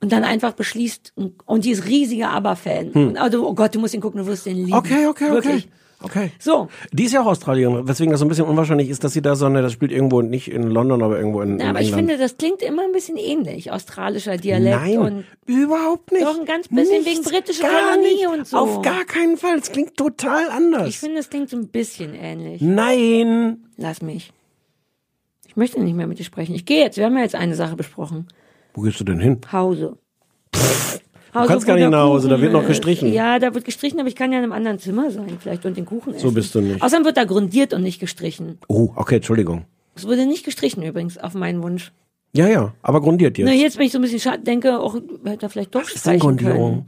und dann einfach beschließt, und die ist riesiger Aber-Fan. Hm. Also, oh Gott, du musst ihn gucken, du wirst den lieben. Okay, okay, okay. Wirklich. Okay. So. Die ist ja auch Australierin, weswegen das so ein bisschen unwahrscheinlich ist, dass sie da so eine, das spielt irgendwo nicht in London, aber irgendwo in, in Ja, aber ich England. finde, das klingt immer ein bisschen ähnlich, australischer Dialekt Nein, und überhaupt nicht. Doch ein ganz bisschen Nichts, wegen britischer Kolonie nicht. und so. Auf gar keinen Fall. Es klingt total anders. Ich finde, es klingt so ein bisschen ähnlich. Nein. Lass mich. Ich möchte nicht mehr mit dir sprechen. Ich gehe jetzt. Wir haben ja jetzt eine Sache besprochen. Wo gehst du denn hin? Hause. Du kannst gar nicht nach Hause, da wird noch gestrichen. Ja, da wird gestrichen, aber ich kann ja in einem anderen Zimmer sein, vielleicht und den Kuchen essen. So bist du nicht. Außerdem wird da grundiert und nicht gestrichen. Oh, okay, Entschuldigung. Es wurde nicht gestrichen übrigens, auf meinen Wunsch. Ja, ja, aber grundiert jetzt. Na, jetzt bin ich so ein bisschen schade, denke, auch hätte er vielleicht doch ist denn streichen Grundierung? können.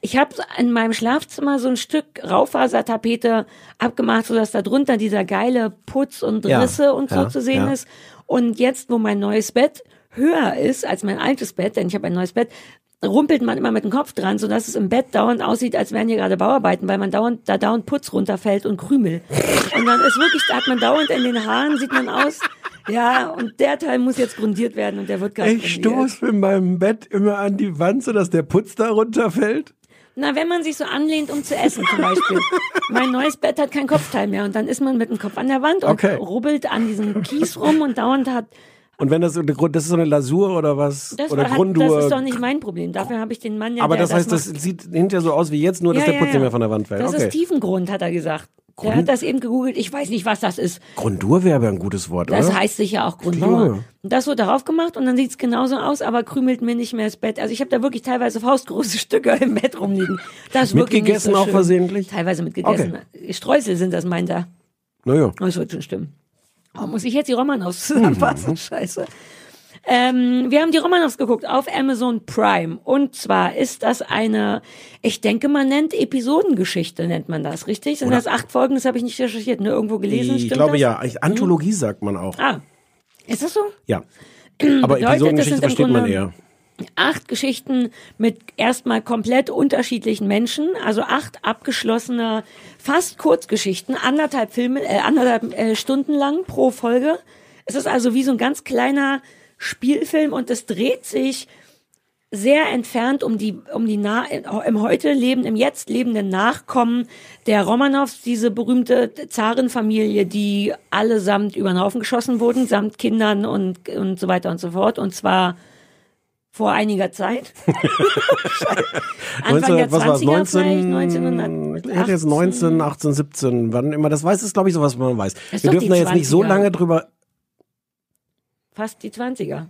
Ich habe in meinem Schlafzimmer so ein Stück Raufasertapete abgemacht, sodass da drunter dieser geile Putz und Ja, Risse und so ja, zu sehen ja. ist. Und jetzt, wo mein neues Bett höher ist als mein altes Bett, denn ich habe ein neues Bett, rumpelt man immer mit dem Kopf dran, sodass es im Bett dauernd aussieht, als wären hier gerade Bauarbeiten, weil man dauernd, da dauernd Putz runterfällt und Krümel. Und dann ist wirklich, da hat man dauernd in den Haaren, sieht man aus, ja, und der Teil muss jetzt grundiert werden und der wird gerade Ich stoß mit meinem Bett immer an die Wand, sodass der Putz da runterfällt. Na, wenn man sich so anlehnt, um zu essen zum Beispiel. mein neues Bett hat kein Kopfteil mehr und dann ist man mit dem Kopf an der Wand und Okay. rubbelt an diesem Kies rum und dauernd hat, Und wenn das, so eine das ist so eine Lasur oder was? das, oder hat, Grundur. das ist doch nicht mein Problem. Dafür habe ich den Mann ja, aber der das heißt, das macht. sieht hinterher so aus wie jetzt, nur dass Ja, der ja, Putz ja. nicht mehr von der Wand fällt. Das okay. ist Tiefengrund, hat er gesagt. Der Grund? hat das eben gegoogelt. Ich weiß nicht, was das ist. Grundur wäre aber ein gutes Wort, Das oder? heißt sicher auch. Grundur. Und das wird darauf gemacht und dann sieht's genauso aus, aber krümelt mir nicht mehr das Bett. Also ich habe da wirklich teilweise faustgroße Stücke im Bett rumliegen. Das ist Mitgegessen so auch versehentlich? Teilweise mitgegessen. Streusel sind das, meint er. Naja. Das wird schon stimmen. Oh, muss ich jetzt die Romanovs zusammenfassen? Scheiße. Ähm, wir haben die Romanovs geguckt auf Amazon Prime. Und zwar ist das eine, ich denke, man nennt Episodengeschichte, nennt man das, richtig? Sind Oder- das acht Folgen? Das habe ich nicht recherchiert, nur irgendwo gelesen. Ich glaube das? ja. Anthologie sagt man auch. Ah, ist das so? Ja. Aber Bedeutet, das Episodengeschichte versteht man eher. Acht Geschichten mit erstmal komplett unterschiedlichen Menschen, also acht abgeschlossene, fast Kurzgeschichten, anderthalb Filme, äh, anderthalb äh, Stunden lang pro Folge. Es ist also wie so ein ganz kleiner Spielfilm und es dreht sich sehr entfernt um die um die nah, im heute leben im jetzt lebenden Nachkommen der Romanows diese berühmte Zarenfamilie die allesamt über den Haufen geschossen wurden samt Kindern und und so weiter und so fort und zwar vor einiger Zeit. Anfang der 19, was war's? 20er 19, vielleicht, ich 1918. hätte jetzt 19, 18, 17, wann immer. Das weiß, ist glaube ich so, was man weiß. Ist Wir dürfen da jetzt nicht so 20er. lange drüber, Fast die 20er.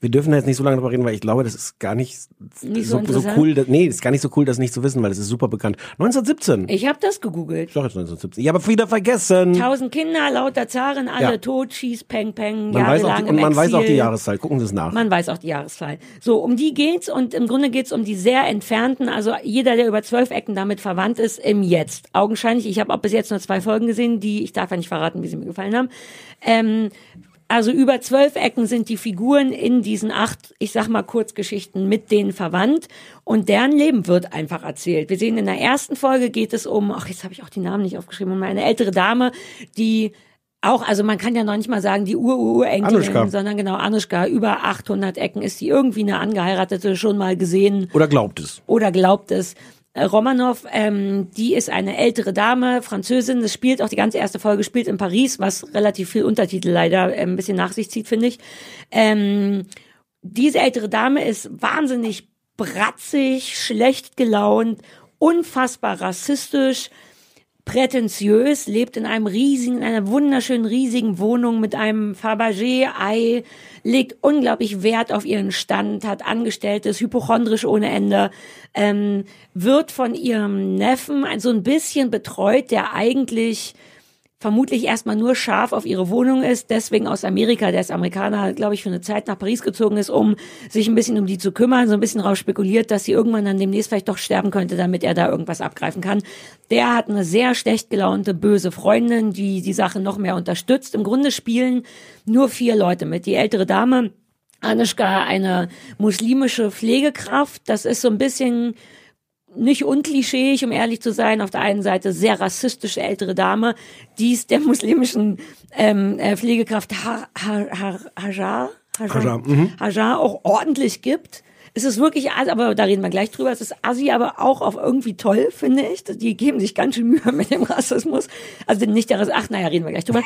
Wir dürfen da jetzt nicht so lange drüber reden, weil ich glaube, das ist gar nicht, Nicht so so, cool. Das, nee, ist gar nicht so cool, das nicht zu wissen, weil das ist super bekannt. 1917. Ich habe das gegoogelt. Ich sag jetzt 1917. Ja, aber wieder vergessen. Tausend Kinder, lauter Zaren, alle Ja. tot, schieß, peng, peng, Man weiß auch die, und man weiß auch die Exil. Jahreszeit. Gucken Sie es nach. Man weiß auch die Jahreszahl. So, um die geht's und im Grunde geht's um die sehr entfernten, also jeder, der über zwölf Ecken damit verwandt ist, im Jetzt. Augenscheinlich, ich habe auch bis jetzt nur zwei Folgen gesehen, die, ich darf ja nicht verraten, wie sie mir gefallen haben. Ähm, also über zwölf Ecken sind die Figuren in diesen acht, ich sag mal Kurzgeschichten mit denen verwandt und deren Leben wird einfach erzählt. Wir sehen in der ersten Folge geht es um, ach jetzt habe ich auch die Namen nicht aufgeschrieben, um eine ältere Dame, die auch, also man kann ja noch nicht mal sagen, die Ur-Ur-Enkelin, Anushka. sondern genau, Anushka, über 800 Ecken ist die irgendwie eine Angeheiratete schon mal gesehen Oder glaubt es. oder glaubt es. Äh, Romanov, ähm, die ist eine ältere Dame, Französin, das spielt auch die ganze erste Folge spielt in Paris, was relativ viel Untertitel leider äh, ein bisschen nach sich zieht, finde ich. Ähm, diese ältere Dame ist wahnsinnig bratzig, schlecht gelaunt, unfassbar rassistisch, prätentiös, lebt in einem riesigen, in einer wunderschönen riesigen Wohnung mit einem Fabergé-Ei, legt unglaublich Wert auf ihren Stand, hat Angestelltes, hypochondrisch ohne Ende, ähm, wird von ihrem Neffen so ein bisschen betreut, der eigentlich vermutlich erstmal nur scharf auf ihre Wohnung ist, deswegen aus Amerika, der ist Amerikaner, glaube ich, für eine Zeit nach Paris gezogen ist, um sich ein bisschen um die zu kümmern, so ein bisschen darauf spekuliert, dass sie irgendwann dann demnächst vielleicht doch sterben könnte, damit er da irgendwas abgreifen kann. Der hat eine sehr schlecht gelaunte, böse Freundin, die die Sache noch mehr unterstützt. Im Grunde spielen nur vier Leute mit. Die ältere Dame, Anushka, eine muslimische Pflegekraft, das ist so ein bisschen nicht unklischeeig, um ehrlich zu sein. Auf der einen Seite sehr rassistische ältere Dame, die es der muslimischen ähm, äh, Pflegekraft ha ha ha Hajar, Hajar, mhm. Hajar auch ordentlich gibt. Es ist wirklich, aber da reden wir gleich drüber. Es ist assi, aber auch auf irgendwie toll, finde ich. Die geben sich ganz schön Mühe mit dem Rassismus. Also nicht der Rassismus, ach naja, reden wir gleich drüber.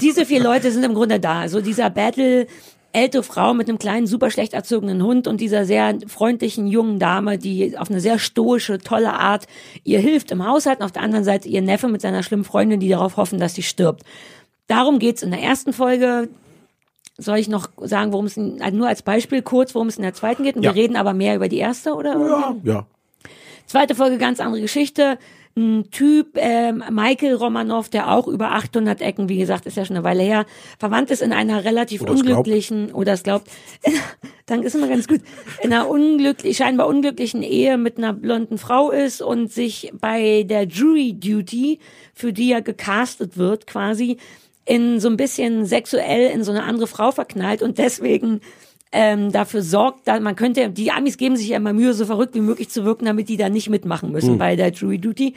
Diese vier Leute sind im Grunde da. Also dieser Battle ältere Frau mit einem kleinen, super schlecht erzogenen Hund und dieser sehr freundlichen jungen Dame, die auf eine sehr stoische, tolle Art ihr hilft im Haushalt und auf der anderen Seite ihr Neffe mit seiner schlimmen Freundin, die darauf hoffen, dass sie stirbt. Darum geht's in der ersten Folge. Soll ich noch sagen, worum es also nur als Beispiel kurz, worum es in der zweiten geht? Und Ja. wir reden aber mehr über die erste, oder? Ja, ja. Zweite Folge, ganz andere Geschichte. Ein Typ, ähm, Michael Romanov, der auch über 800 Ecken, wie gesagt, ist ja schon eine Weile her, verwandt ist in einer relativ Oder glaubt. unglücklichen, oder es glaubt, dann ist immer ganz gut, in einer unglücklich, scheinbar unglücklichen Ehe mit einer blonden Frau ist und sich bei der Jury Duty, für die er gecastet wird, quasi, in so ein bisschen sexuell in so eine andere Frau verknallt und deswegen ähm, dafür sorgt, da man könnte, die Amis geben sich ja immer Mühe, so verrückt wie möglich zu wirken, damit die da nicht mitmachen müssen Hm. bei der Jury Duty.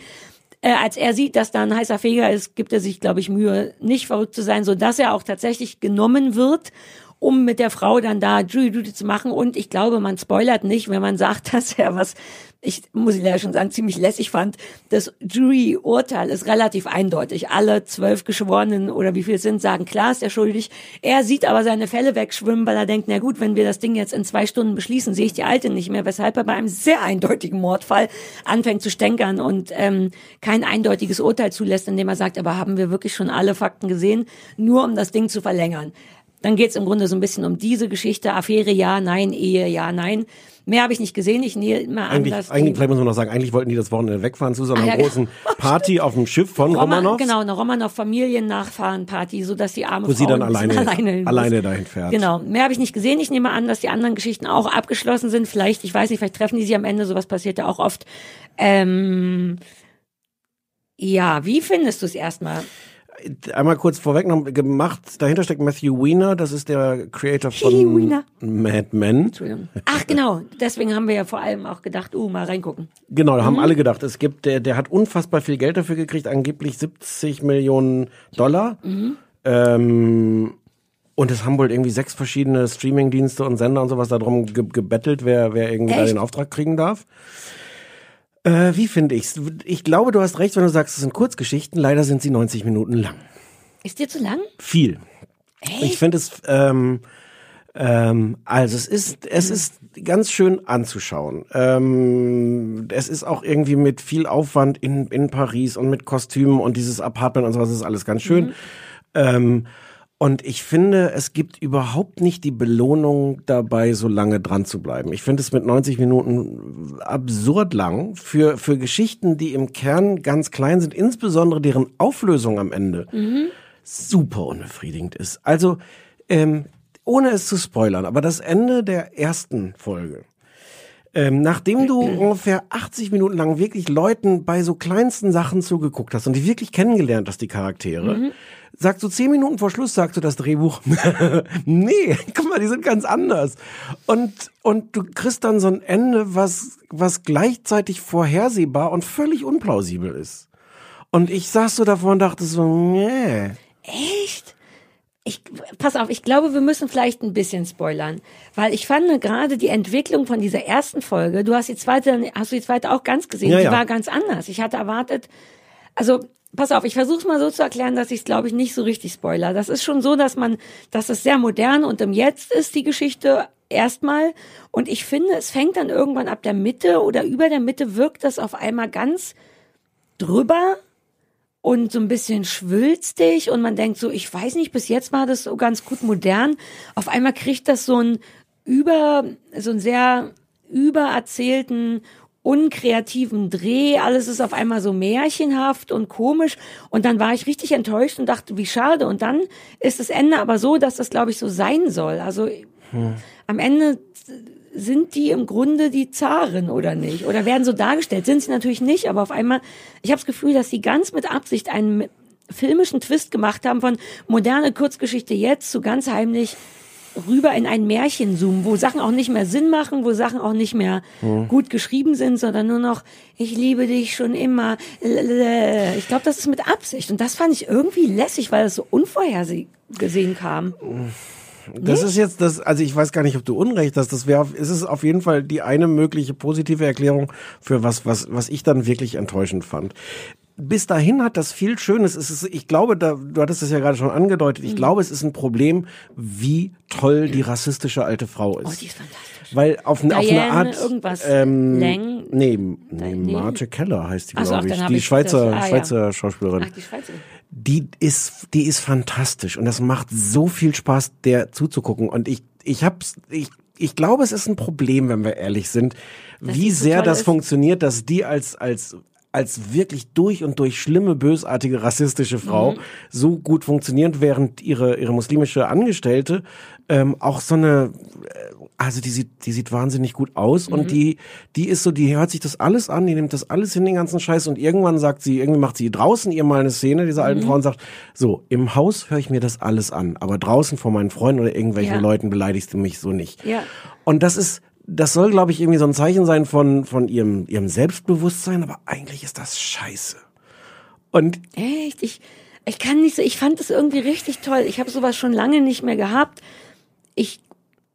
Äh, als er sieht, dass da ein heißer Feger ist, gibt er sich, glaube ich, Mühe, nicht verrückt zu sein, so dass er auch tatsächlich genommen wird, um mit der Frau dann da Jury Duty zu machen. Und ich glaube, man spoilert nicht, wenn man sagt, dass er was, ich muss ich leider schon sagen, ziemlich lässig fand. Das Jury-Urteil ist relativ eindeutig. Alle zwölf Geschworenen oder wie viel sind, sagen, klar ist er schuldig. Er sieht aber seine Fälle wegschwimmen, weil er denkt, na gut, wenn wir das Ding jetzt in zwei Stunden beschließen, sehe ich die Alte nicht mehr, weshalb er bei einem sehr eindeutigen Mordfall anfängt zu stänkern und ähm, kein eindeutiges Urteil zulässt, indem er sagt, aber haben wir wirklich schon alle Fakten gesehen, nur um das Ding zu verlängern. Dann geht es im Grunde so ein bisschen um diese Geschichte, Affäre ja, nein, Ehe ja, nein. Mehr habe ich nicht gesehen, ich nehme an, Eigentlich, dass eigentlich, vielleicht muss man noch sagen, eigentlich wollten die das Wochenende wegfahren zu so einer Ah, ja, großen Party auf dem Schiff von Roma, Romanov. Genau, eine Romanov-Familiennachfahrenparty, so dass die arme Wo sie Frau dann ein bisschen alleine- alleine, alleine dahin fährt. Genau. Mehr habe ich nicht gesehen. Ich nehme an, dass die anderen Geschichten auch abgeschlossen sind. Vielleicht, ich weiß nicht, vielleicht treffen die sich am Ende. Sowas passiert ja auch oft. Ähm, ja, wie findest du es erstmal? Einmal kurz vorweg noch gemacht, dahinter steckt Matthew Weiner, das ist der Creator von Weiner. Mad Men. Ach, genau. Deswegen haben wir ja vor allem auch gedacht, uh, mal reingucken. Genau, da haben Mhm. alle gedacht, es gibt, der, der hat unfassbar viel Geld dafür gekriegt, angeblich 70 Millionen Dollar. Mhm. Ähm, und es haben wohl irgendwie sechs verschiedene Streamingdienste und Sender und sowas darum ge gebettelt, wer, wer irgendwie da Echt? den Auftrag kriegen darf. Äh, wie finde ich's? Ich glaube, du hast recht, wenn du sagst, es sind Kurzgeschichten. Leider sind sie 90 Minuten lang. Ist dir zu lang? Viel. Ich finde es, ähm, ähm, also es ist, es ist ganz schön anzuschauen. Ähm, es ist auch irgendwie mit viel Aufwand in, in Paris und mit Kostümen und dieses Apartment und sowas ist alles ganz schön. Ähm, und ich finde, es gibt überhaupt nicht die Belohnung dabei, so lange dran zu bleiben. Ich finde es mit 90 Minuten absurd lang für, für Geschichten, die im Kern ganz klein sind, insbesondere deren Auflösung am Ende super unbefriedigend ist. Also, ähm, ohne es zu spoilern, aber das Ende der ersten Folge, ähm, nachdem du ungefähr 80 Minuten lang wirklich Leuten bei so kleinsten Sachen zugeguckt hast und die wirklich kennengelernt hast, die Charaktere, sagst du 10 Minuten vor Schluss, sagst du das Drehbuch, nee, guck mal, die sind ganz anders. Und, und du kriegst dann so ein Ende, was, was gleichzeitig vorhersehbar und völlig unplausibel ist. Und ich saß so davor und dachte so, nee. Echt? Ich, pass auf, ich glaube, wir müssen vielleicht ein bisschen spoilern, weil ich fand gerade die Entwicklung von dieser ersten Folge, du hast die zweite, hast du die zweite auch ganz gesehen, Ja, die ja. war ganz anders. Ich hatte erwartet, also pass auf, ich versuche es mal so zu erklären, dass ich es, glaube ich, nicht so richtig spoiler. Das ist schon so, dass man, dass es sehr modern und im Jetzt ist die Geschichte erstmal. Und ich finde, es fängt dann irgendwann ab der Mitte oder über der Mitte wirkt das auf einmal ganz drüber und so ein bisschen schwülstig und man denkt so, ich weiß nicht, bis jetzt war das so ganz gut modern. Auf einmal kriegt das so ein über, so einen sehr übererzählten, unkreativen Dreh. Alles ist auf einmal so märchenhaft und komisch. Und dann war ich richtig enttäuscht und dachte, wie schade. Und dann ist das Ende aber so, dass das, glaube ich, so sein soll. Also am Ende sind die im Grunde die Zaren oder nicht? Oder werden so dargestellt? Sind sie natürlich nicht, aber auf einmal, ich habe das Gefühl, dass sie ganz mit Absicht einen filmischen Twist gemacht haben von moderne Kurzgeschichte jetzt zu ganz heimlich rüber in ein Märchen zoomen, wo Sachen auch nicht mehr Sinn machen, wo Sachen auch nicht mehr Hm. gut geschrieben sind, sondern nur noch, ich liebe dich schon immer. Ich glaube, das ist mit Absicht. Und das fand ich irgendwie lässig, weil es so unvorhergesehen kam. Das ist jetzt das, also ich weiß gar nicht, ob du Unrecht hast. Das wäre, es ist auf jeden Fall die eine mögliche positive Erklärung für was, was, was ich dann wirklich enttäuschend fand. Bis dahin hat das viel Schönes. Es ist, ich glaube, da, du hattest es ja gerade schon angedeutet. Mhm. Ich glaube, es ist ein Problem, wie toll die rassistische alte Frau ist. Oh, die ist fantastisch. Weil auf, eine- auf eine Diane Art. irgendwas. Ähm, Lang? Nee, nee, nee. Marge Keller heißt die, so, glaube ach, ich. Die ich Schweizer, das- ah, ja. Schweizer Schauspielerin Ach, die Schweizerin. Die ist, die ist fantastisch und das macht so viel Spaß, der zuzugucken. Und ich, ich hab's, ich, ich glaube, es ist ein Problem, wenn wir ehrlich sind, Dass wie so sehr toll das ist. funktioniert, dass die als, als, als wirklich durch und durch schlimme, bösartige, rassistische Frau Mhm. so gut funktioniert, während ihre, ihre muslimische Angestellte ähm, auch so eine, äh, also die sieht, die sieht wahnsinnig gut aus Mhm. und die, die ist so, die hört sich das alles an, die nimmt das alles hin, den ganzen Scheiß und irgendwann sagt sie, irgendwie macht sie draußen ihr mal eine Szene, diese Mhm. alten Frau und sagt, so, im Haus höre ich mir das alles an, aber draußen vor meinen Freunden oder irgendwelchen Ja. Leuten beleidigst du mich so nicht. Ja. Und das ist, das soll, glaube ich, irgendwie so ein Zeichen sein von, von ihrem, ihrem Selbstbewusstsein, aber eigentlich ist das scheiße. Und Echt? Ich, ich kann nicht so, ich fand es irgendwie richtig toll. Ich habe sowas schon lange nicht mehr gehabt. Ich,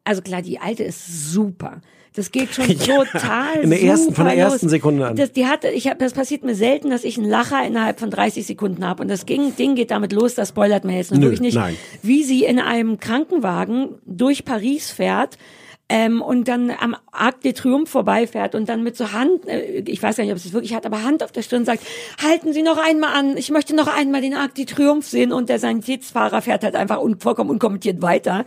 also klar, die alte ist super. Das geht schon Ja, total in der ersten- von der super ersten los. Sekunde an. Das, die hatte, ich hab, das passiert mir selten, dass ich einen Lacher innerhalb von 30 Sekunden habe. Und das ging, Ding geht damit los, das spoilert mir jetzt noch Nö, nicht, nein. wie sie in einem Krankenwagen durch Paris fährt. Ähm, und dann am Arc de Triomphe vorbeifährt und dann mit so Hand, äh, ich weiß gar nicht, ob es das wirklich hat, aber Hand auf der Stirn sagt, halten Sie noch einmal an, ich möchte noch einmal den Arc de Triomphe sehen und der Sanitätsfahrer fährt halt einfach un vollkommen unkommentiert weiter.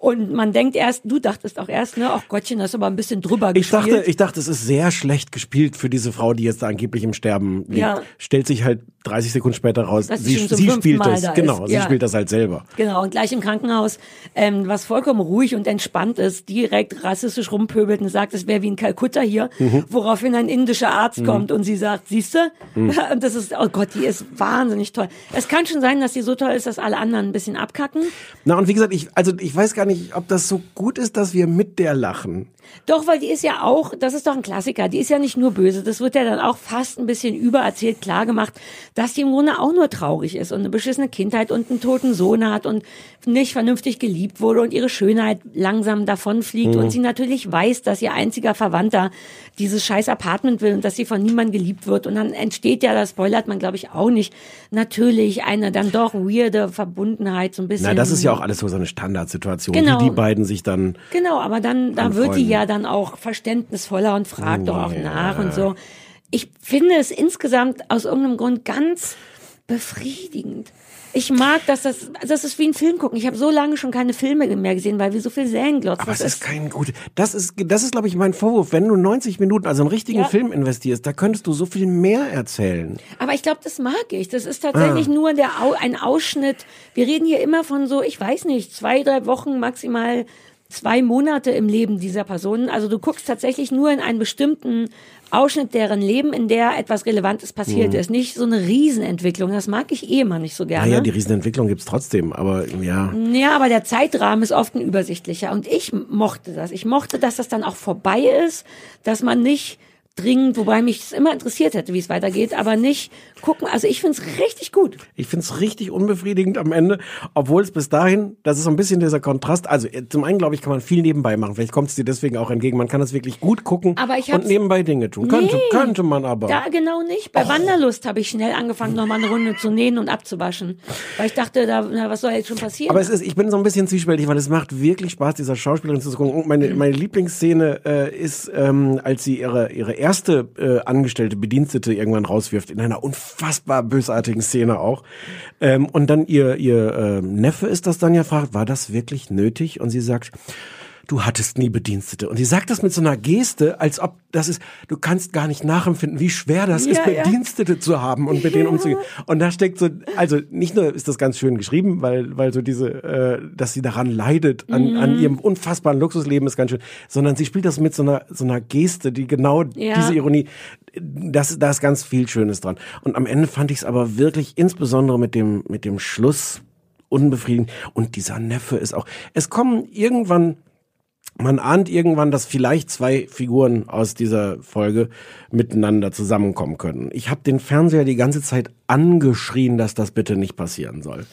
Und man denkt erst, du dachtest auch erst, ne, ach Gottchen, das ist aber ein bisschen drüber ich gespielt. dachte, ich dachte, es ist sehr schlecht gespielt für diese Frau, die jetzt da angeblich im Sterben liegt. Ja. Stellt sich halt 30 Sekunden später raus. Dass sie sie spielt Mal das, da genau, ist. sie Ja. spielt das halt selber. Genau, und gleich im Krankenhaus, ähm, was vollkommen ruhig und entspannt ist, direkt rassistisch rumpöbelt und sagt, es wäre wie in Kalkutta hier, Mhm. woraufhin ein indischer Arzt Mhm. kommt und sie sagt, siehste? Mhm. Und das ist, oh Gott, die ist wahnsinnig toll. Es kann schon sein, dass sie so toll ist, dass alle anderen ein bisschen abkacken. Na und wie gesagt, ich also ich weiß gar nicht, ob das so gut ist, dass wir mit der lachen. Doch, weil die ist ja auch, das ist doch ein Klassiker, die ist ja nicht nur böse, das wird ja dann auch fast ein bisschen übererzählt klar gemacht, dass die im Grunde auch nur traurig ist und eine beschissene Kindheit und einen toten Sohn hat und nicht vernünftig geliebt wurde und ihre Schönheit langsam davonfliegt Mhm. und sie natürlich weiß, dass ihr einziger Verwandter dieses scheiß Apartment will und dass sie von niemandem geliebt wird und dann entsteht ja, das spoilert man glaube ich auch nicht, natürlich eine dann doch weirde Verbundenheit, so ein bisschen. Na, das ist ja auch alles so so eine Standardsituation, Genau. wie die beiden sich dann Genau, aber dann, da wird die Anfreunden. Ja dann auch verständnisvoller und fragt doch auch Ja. nach und so. Ich finde es insgesamt aus irgendeinem Grund ganz befriedigend. Ich mag, dass das, das ist wie ein Film gucken. Ich habe so lange schon keine Filme mehr gesehen, weil wir so viel Serien glotzen. Aber es Das ist kein gut. Das ist, das ist, glaube ich, mein Vorwurf. Wenn du 90 Minuten, also einen richtigen Ja. Film investierst, da könntest du so viel mehr erzählen. Aber ich glaube, das mag ich. Das ist tatsächlich Ah. nur der ein Ausschnitt. Wir reden hier immer von so, ich weiß nicht, zwei, drei Wochen, maximal zwei Monate im Leben dieser Personen. Also du guckst tatsächlich nur in einen bestimmten Ausschnitt deren Leben, in der etwas Relevantes passiert Mhm. ist. Nicht so eine Riesenentwicklung. Das mag ich eh immer nicht so gerne. Naja, die Riesenentwicklung gibt's trotzdem, aber ja. Ja, aber der Zeitrahmen ist oft ein übersichtlicher. Und ich mochte das. Ich mochte, dass das dann auch vorbei ist, dass man nicht dringend, wobei mich es immer interessiert hätte, wie es weitergeht, aber nicht gucken. Also ich finde es richtig gut. Ich finde es richtig unbefriedigend am Ende, obwohl es bis dahin, das ist so ein bisschen dieser Kontrast. Also äh, zum einen, glaube ich, kann man viel nebenbei machen. Vielleicht kommt es dir deswegen auch entgegen. Man kann es wirklich gut gucken Aber ich und nebenbei Dinge tun. Könnte, Nee. könnte man aber. Da genau nicht. Bei Wanderlust habe ich schnell angefangen, nochmal eine Runde zu nähen und abzuwaschen. Weil ich dachte, da, na, was soll jetzt schon passieren? Aber es ist, ich bin so ein bisschen zwiespältig, weil es macht wirklich Spaß, dieser Schauspielerin zuzugucken. Und meine, Mhm. meine Lieblingsszene äh, ist, ähm, als sie ihre, ihre erste äh, angestellte Bedienstete irgendwann rauswirft, in einer unfassbar bösartigen Szene auch. Ähm, und dann ihr, ihr äh, Neffe ist das dann ja fragt, war das wirklich nötig? Und sie sagt, du hattest nie Bedienstete. Und sie sagt das mit so einer Geste, als ob das ist, du kannst gar nicht nachempfinden, wie schwer das ist, Ja, ja. Bedienstete zu haben und mit denen umzugehen. Und da steckt so, also nicht nur ist das ganz schön geschrieben, weil, weil so diese, äh, dass sie daran leidet, an, Mhm. an ihrem unfassbaren Luxusleben ist ganz schön, sondern sie spielt das mit so einer, so einer Geste, die genau Ja. diese Ironie, das, da ist ganz viel Schönes dran. Und am Ende fand ich es aber wirklich, insbesondere mit dem, mit dem Schluss, unbefriedigend. Und dieser Neffe ist auch, es kommen irgendwann man ahnt irgendwann, dass vielleicht zwei Figuren aus dieser Folge miteinander zusammenkommen können. Ich habe den Fernseher die ganze Zeit angeschrien, dass das bitte nicht passieren soll.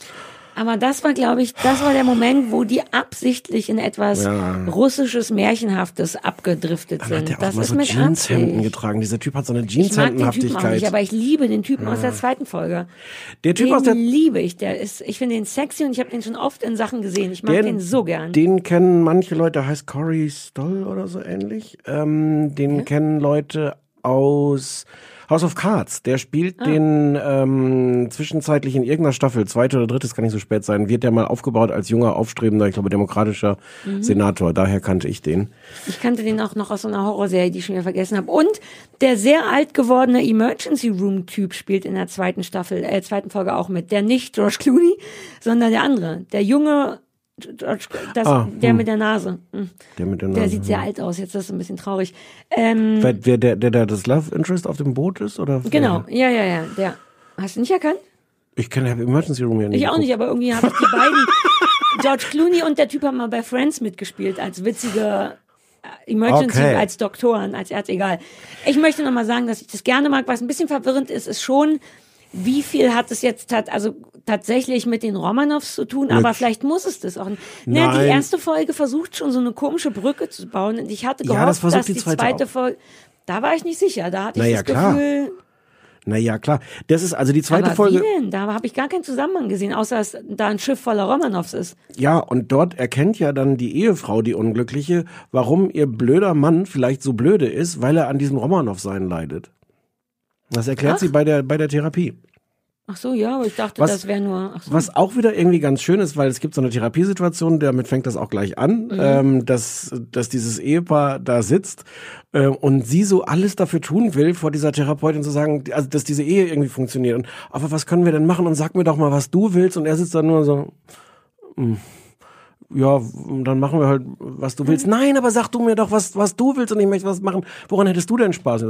Aber das war, glaube ich, das war der Moment, wo die absichtlich in etwas Ja. russisches, märchenhaftes abgedriftet Dann hat sind. der auch Das mal ist so mit Jeanshemden getragen. Dieser Typ hat so eine Ich den auch Jeanshemdenhaftigkeit. nicht, aber ich liebe den Typen aus Ja. der zweiten Folge. Der Typ den aus der liebe ich. Der ist, ich finde den sexy und ich habe den schon oft in Sachen gesehen. Ich mag den, so gern. Den kennen manche Leute, heißt Corey Stoll oder so ähnlich. Ähm, den kennen Leute aus House of Cards. Der spielt Ah. den ähm, zwischenzeitlich in irgendeiner Staffel, zweite oder dritte, es kann nicht so spät sein, wird der mal aufgebaut als junger, aufstrebender, ich glaube, demokratischer Mhm. Senator. Daher kannte ich den. Ich kannte den auch noch aus so einer Horrorserie, die ich schon wieder vergessen habe. Und der sehr alt gewordene Emergency Room Typ spielt in der zweiten Staffel, äh, zweiten Folge auch mit. Der nicht George Clooney, sondern der andere. Der junge das, Ah, der hm. mit der Nase. Hm. Der mit der Der Nase, sieht sehr ja. alt aus, jetzt ist das ein bisschen traurig. Ähm, Wer, wer der, der, der das Love Interest auf dem Boot ist? Oder genau, ja, ja, ja. Der. Hast du nicht erkannt? Ich kenne Emergency Room ja nicht. Ich auch nicht, aber irgendwie habe ich die beiden. George Clooney und der Typ haben mal bei Friends mitgespielt als witzige äh, Emergency, Okay. als Doktoren, als Ärzte, egal. Ich möchte noch mal sagen, dass ich das gerne mag. Was ein bisschen verwirrend ist, ist schon, wie viel hat es jetzt tat, also tatsächlich mit den Romanows zu tun, aber Mit- vielleicht muss es das auch. nicht. Na, die erste Folge versucht schon so eine komische Brücke zu bauen und ich hatte Ja, gehofft, das versucht dass die zweite zweite. Folge, da war ich nicht sicher, da hatte ich Naja, das klar. Gefühl, Naja, klar. Das ist also die zweite aber Folge. wie denn? Da habe ich gar keinen Zusammenhang gesehen, außer dass da ein Schiff voller Romanows ist. Ja, und dort erkennt ja dann die Ehefrau, die Unglückliche, warum ihr blöder Mann vielleicht so blöde ist, weil er an diesem Romanow-Sein leidet. Das erklärt Ach. sie bei der, bei der Therapie. Ach so, ja, aber ich dachte, Was- das wäre nur. So. Was auch wieder irgendwie ganz schön ist, weil es gibt so eine Therapiesituation, damit fängt das auch gleich an, Mhm. ähm, dass, dass dieses Ehepaar da sitzt äh, und sie so alles dafür tun will, vor dieser Therapeutin zu sagen, also dass diese Ehe irgendwie funktioniert. Und, aber was können wir denn machen? Und sag mir doch mal, was du willst. Und er sitzt da nur so, hm, ja, dann machen wir halt, was du willst. Nein, aber sag du mir doch, was, was du willst und ich möchte was machen. Woran hättest du denn Spaß?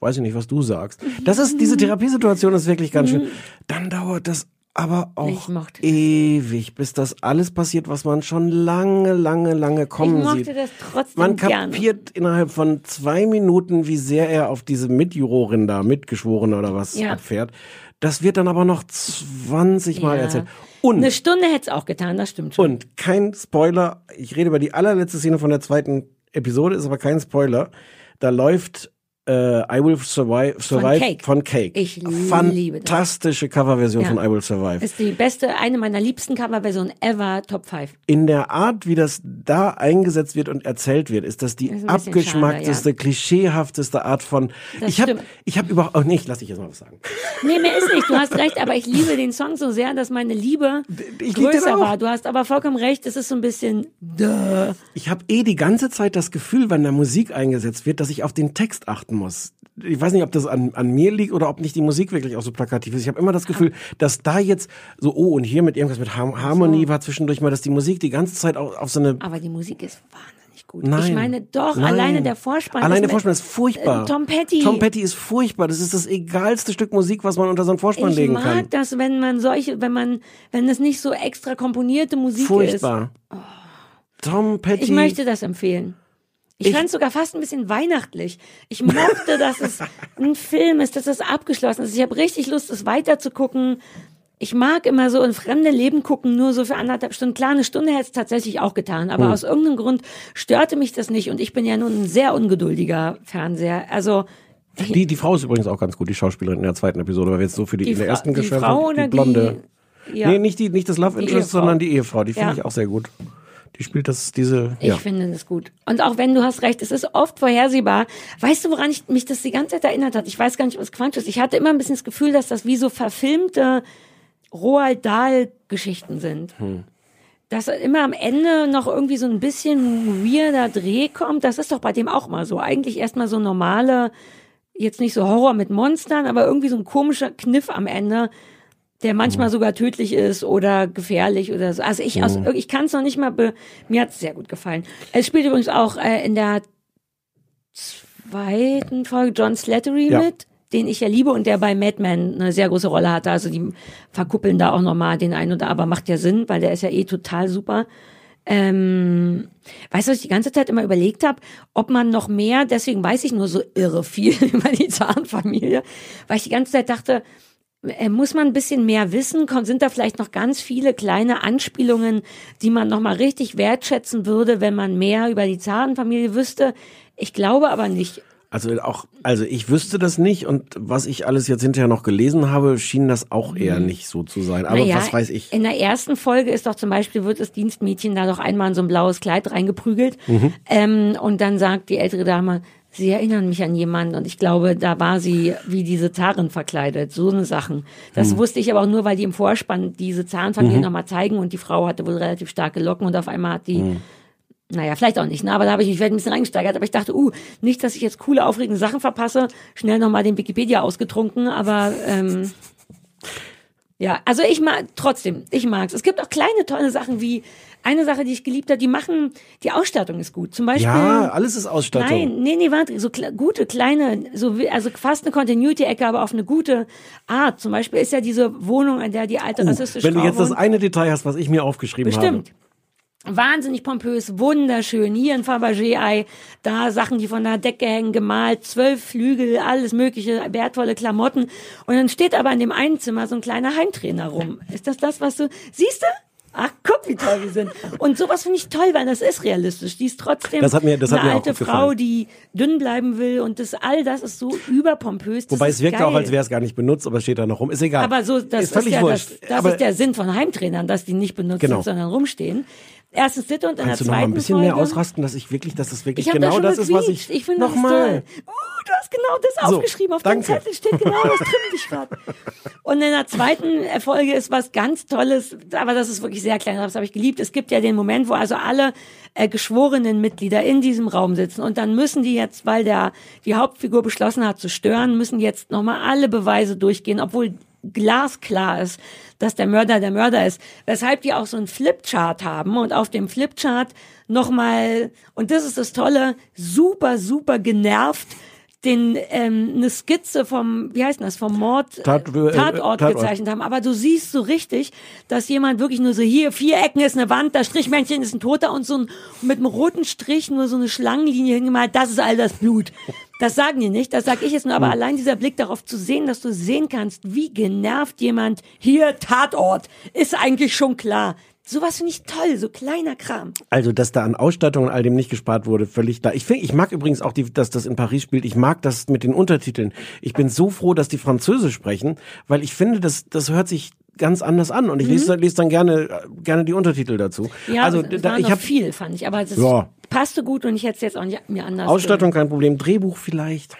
Weiß ich nicht, was du sagst. Das ist, diese Therapiesituation ist wirklich ganz schön. Dann dauert das aber auch ewig, bis das alles passiert, was man schon lange, lange, lange kommen ich mochte sieht. das trotzdem Man gerne. kapiert innerhalb von zwei Minuten, wie sehr er auf diese Mitjurorin da, Mitgeschworene oder was Ja. abfährt. Das wird dann aber noch 20 Mal Ja. erzählt. Und Eine Stunde hätte es auch getan, das stimmt schon. und kein Spoiler, ich rede über die allerletzte Szene von der zweiten Episode, ist aber kein Spoiler. Da läuft äh, I Will Survive, Survive Cake. von Cake. Ich. Fantastische Coverversion Ja. von I Will Survive. Ist die beste, eine meiner liebsten Coverversionen ever, Top 5. In der Art, wie das da eingesetzt wird und erzählt wird, ist das die Ist ein bisschen abgeschmackteste, klischeehafteste Art von. Das ich habe, ich habe überhaupt. Oh nee, ich lass dich jetzt mal was sagen. Nee, mir ist nicht, du hast recht, aber ich liebe den Song so sehr, dass meine Liebe ich größer war. Du hast aber vollkommen recht, es ist so ein bisschen, duh. Ich habe eh die ganze Zeit das Gefühl, wenn da Musik eingesetzt wird, dass ich auf den Text achten muss. Ich weiß nicht, ob das an, an mir liegt oder ob nicht die Musik wirklich auch so plakativ ist. Ich habe immer das Gefühl, dass da jetzt so, oh, und hier mit irgendwas mit Har Harmonie war zwischendurch mal, dass die Musik die ganze Zeit auf, auf so eine. Aber die Musik ist wahnsinnig gut. Nein. Ich meine doch, Nein. alleine der Vorspann. Alleine der Vorspann ist furchtbar. Äh, Tom Petty. Tom Petty ist furchtbar. Das ist das egalste Stück Musik, was man unter so einen Vorspann Ich legen mag kann. das, wenn man solche, wenn man, wenn es nicht so extra komponierte Musik Furchtbar. Tom ist. Petty. Ich möchte das empfehlen. Ich, fand es sogar fast ein bisschen weihnachtlich. Ich mochte, dass es ein Film ist, dass es abgeschlossen ist. Ich habe richtig Lust, es weiterzugucken. Ich mag immer so in fremde Leben gucken, nur so für anderthalb Stunden. Klar, eine Stunde hätte es tatsächlich auch getan, aber Hm. aus irgendeinem Grund störte mich das nicht und ich bin ja nun ein sehr ungeduldiger Fernseher. Also Die, die Frau ist übrigens auch ganz gut, die Schauspielerin in der zweiten Episode, weil wir jetzt so für die, Die in der ersten die geschwärmt Frau haben. die blonde. die- ja. Nee, nicht, die, nicht das Love Interest, sondern die Ehefrau. Die finde Ja. ich auch sehr gut. Die spielt das, diese, Ich ja. finde das gut. Und auch wenn du hast recht, es ist oft vorhersehbar. Weißt du, woran ich, mich das die ganze Zeit erinnert hat? Ich weiß gar nicht, was Quatsch ist. Ich hatte immer ein bisschen das Gefühl, dass das wie so verfilmte Roald Dahl-Geschichten sind. Dass immer am Ende noch irgendwie so ein bisschen weirder Dreh kommt. Das ist doch bei dem auch mal so. Eigentlich erstmal so normale, jetzt nicht so Horror mit Monstern, aber irgendwie so ein komischer Kniff am Ende, der manchmal sogar tödlich ist oder gefährlich oder so. Also ich, aus, Mhm. ich kann es noch nicht mal, be mir hat es sehr gut gefallen. Es spielt übrigens auch äh, in der zweiten Folge John Slattery Ja. mit, den ich ja liebe und der bei Mad Men eine sehr große Rolle hatte. Also die verkuppeln da auch nochmal den einen oder aber macht ja Sinn, weil der ist ja eh total super. Ähm, weißt du, was ich die ganze Zeit immer überlegt habe, ob man noch mehr, deswegen weiß ich nur so irre viel über die Zahnfamilie, weil ich die ganze Zeit dachte, muss man ein bisschen mehr wissen? Sind da vielleicht noch ganz viele kleine Anspielungen, die man nochmal richtig wertschätzen würde, wenn man mehr über die Zarenfamilie wüsste? Ich glaube aber nicht. Also auch, also ich wüsste das nicht und was ich alles jetzt hinterher noch gelesen habe, schien das auch eher nicht so zu sein. Aber Naja, was weiß ich? In der ersten Folge ist doch zum Beispiel, wird das Dienstmädchen da doch einmal in so ein blaues Kleid reingeprügelt. Mhm. Ähm, und dann sagt die ältere Dame, Sie erinnern mich an jemanden und ich glaube, da war sie wie diese Zarin verkleidet, so eine Sachen. Das Hm. wusste ich aber auch nur, weil die im Vorspann diese Zarenfamilie Mhm. nochmal zeigen und die Frau hatte wohl relativ starke Locken und auf einmal hat die Hm. naja, vielleicht auch nicht, ne? aber da habe ich mich vielleicht ein bisschen reingesteigert. Aber ich dachte, uh, nicht, dass ich jetzt coole, aufregende Sachen verpasse. Schnell nochmal den Wikipedia ausgetrunken, aber ähm, ja, also ich mag trotzdem, ich mag's. Es gibt auch kleine, tolle Sachen wie eine Sache, die ich geliebt habe, die machen, die Ausstattung ist gut. Zum Beispiel. Ja, alles ist Ausstattung. Nein, nee, nee, warte, so kle- gute, kleine, so, also fast eine Continuity-Ecke, aber auf eine gute Art. Zum Beispiel ist ja diese Wohnung, in der die alte Uh, rassistische wenn du jetzt das eine Detail hast, was ich mir aufgeschrieben Bestimmt. Wahnsinnig pompös, wunderschön. Hier ein Fabergé-Ei, da Sachen, die von der Decke hängen, gemalt, zwölf Flügel, alles mögliche, wertvolle Klamotten. Und dann steht aber in dem einen Zimmer so ein kleiner Heimtrainer rum. Ist das das, was du, siehst du? Ach, guck, wie toll wir sind. Und sowas finde ich toll, weil das ist realistisch. Die ist trotzdem Das hat mir- das hat eine mir alte Frau, die dünn bleiben will. Und das all das ist so überpompös. Das Wobei es wirkt geil. auch, als wäre es gar nicht benutzt, aber es steht da noch rum. Ist egal. Aber so, das ist ist, ja wurscht. das, das ist der Sinn von Heimtrainern, dass die nicht benutzt Genau. sind, sondern rumstehen. Erstens Sitte und in Kannst du der noch mal zweiten ein bisschen Folge, mehr ausrasten, dass ich wirklich, dass das wirklich genau da das ist, was ich, Ich finde das nochmal. toll. Uh, du hast genau das So, aufgeschrieben. Auf danke. dem Zettel steht genau, das trimmt dich gerade. Und in der zweiten Folge ist was ganz Tolles, aber das ist wirklich sehr klein, das habe ich geliebt. Es gibt ja den Moment, wo also alle äh, geschworenen Mitglieder in diesem Raum sitzen und dann müssen die jetzt, weil der die Hauptfigur beschlossen hat zu stören, müssen jetzt nochmal alle Beweise durchgehen, obwohl glasklar ist, dass der Mörder der Mörder ist. Weshalb die auch so einen Flipchart haben und auf dem Flipchart nochmal, und das ist das Tolle, super, super genervt, den ähm, eine Skizze vom, wie heißt denn das, vom Mord Tat- äh, Tatort Tatort. gezeichnet haben. Aber du siehst so richtig, dass jemand wirklich nur so hier, vier Ecken ist eine Wand, das Strichmännchen ist ein Toter und so ein, mit einem roten Strich nur so eine Schlangenlinie hingemalt, das ist all das Blut. Das sagen die nicht, das sag ich jetzt nur, aber Hm. allein dieser Blick darauf zu sehen, dass du sehen kannst, wie genervt jemand hier Tatort, ist eigentlich schon klar. Sowas finde ich toll, so kleiner Kram. Also, dass da an Ausstattung und all dem nicht gespart wurde, völlig da. Ich finde, ich mag übrigens auch, die, dass das in Paris spielt. Ich mag das mit den Untertiteln. Ich bin so froh, dass die Französisch sprechen, weil ich finde, das, das hört sich ganz anders an und ich lese, lese dann gerne, äh, gerne die Untertitel dazu. Mhm. Ja, also, da, ich habe viel, fand ich, aber es Ja. Passte gut und ich hätte es jetzt auch nicht mir anders Ausstattung kein Problem, Drehbuch vielleicht.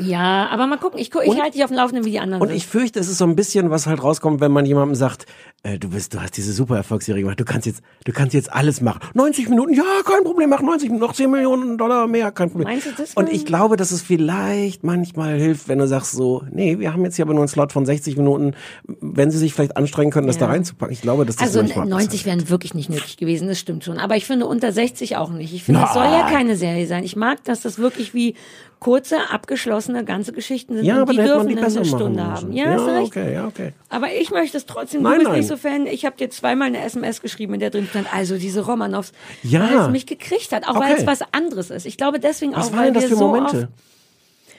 Ja, aber mal gucken, ich, guck, ich halte dich auf dem Laufenden wie die anderen Und sind. ich fürchte, es ist so ein bisschen, was halt rauskommt, wenn man jemandem sagt, äh, du bist, du hast diese super Erfolgsserie gemacht, du kannst jetzt, du kannst jetzt alles machen. 90 Minuten, ja, kein Problem, mach 90 Minuten, noch 10 Millionen Dollar mehr, kein Problem. Meinst du das Und ich glaube, dass es vielleicht manchmal hilft, wenn du sagst so, nee, wir haben jetzt hier aber nur einen Slot von 60 Minuten, wenn sie sich vielleicht anstrengen können, das Ja. da reinzupacken. Ich glaube, dass das Also manchmal 90 wären wirklich nicht nötig gewesen, das stimmt schon. Aber ich finde unter 60 auch nicht. Ich finde, das soll ja keine Serie sein. Ich mag, dass das wirklich wie kurze, abgeschlossene ganze Geschichten sind. Ja, und aber die dürfen die eine Stunde haben. Ja, Ja, hast recht. okay, ja, okay. Aber ich möchte es trotzdem. Nein, du bist nein. nicht so Fan. Ich habe dir zweimal eine SMS geschrieben, in der drin stand, also diese Romanows, Ja. weil es mich gekriegt hat, auch weil Okay. es was anderes ist. Ich glaube deswegen Was auch, weil das wir so Momente? oft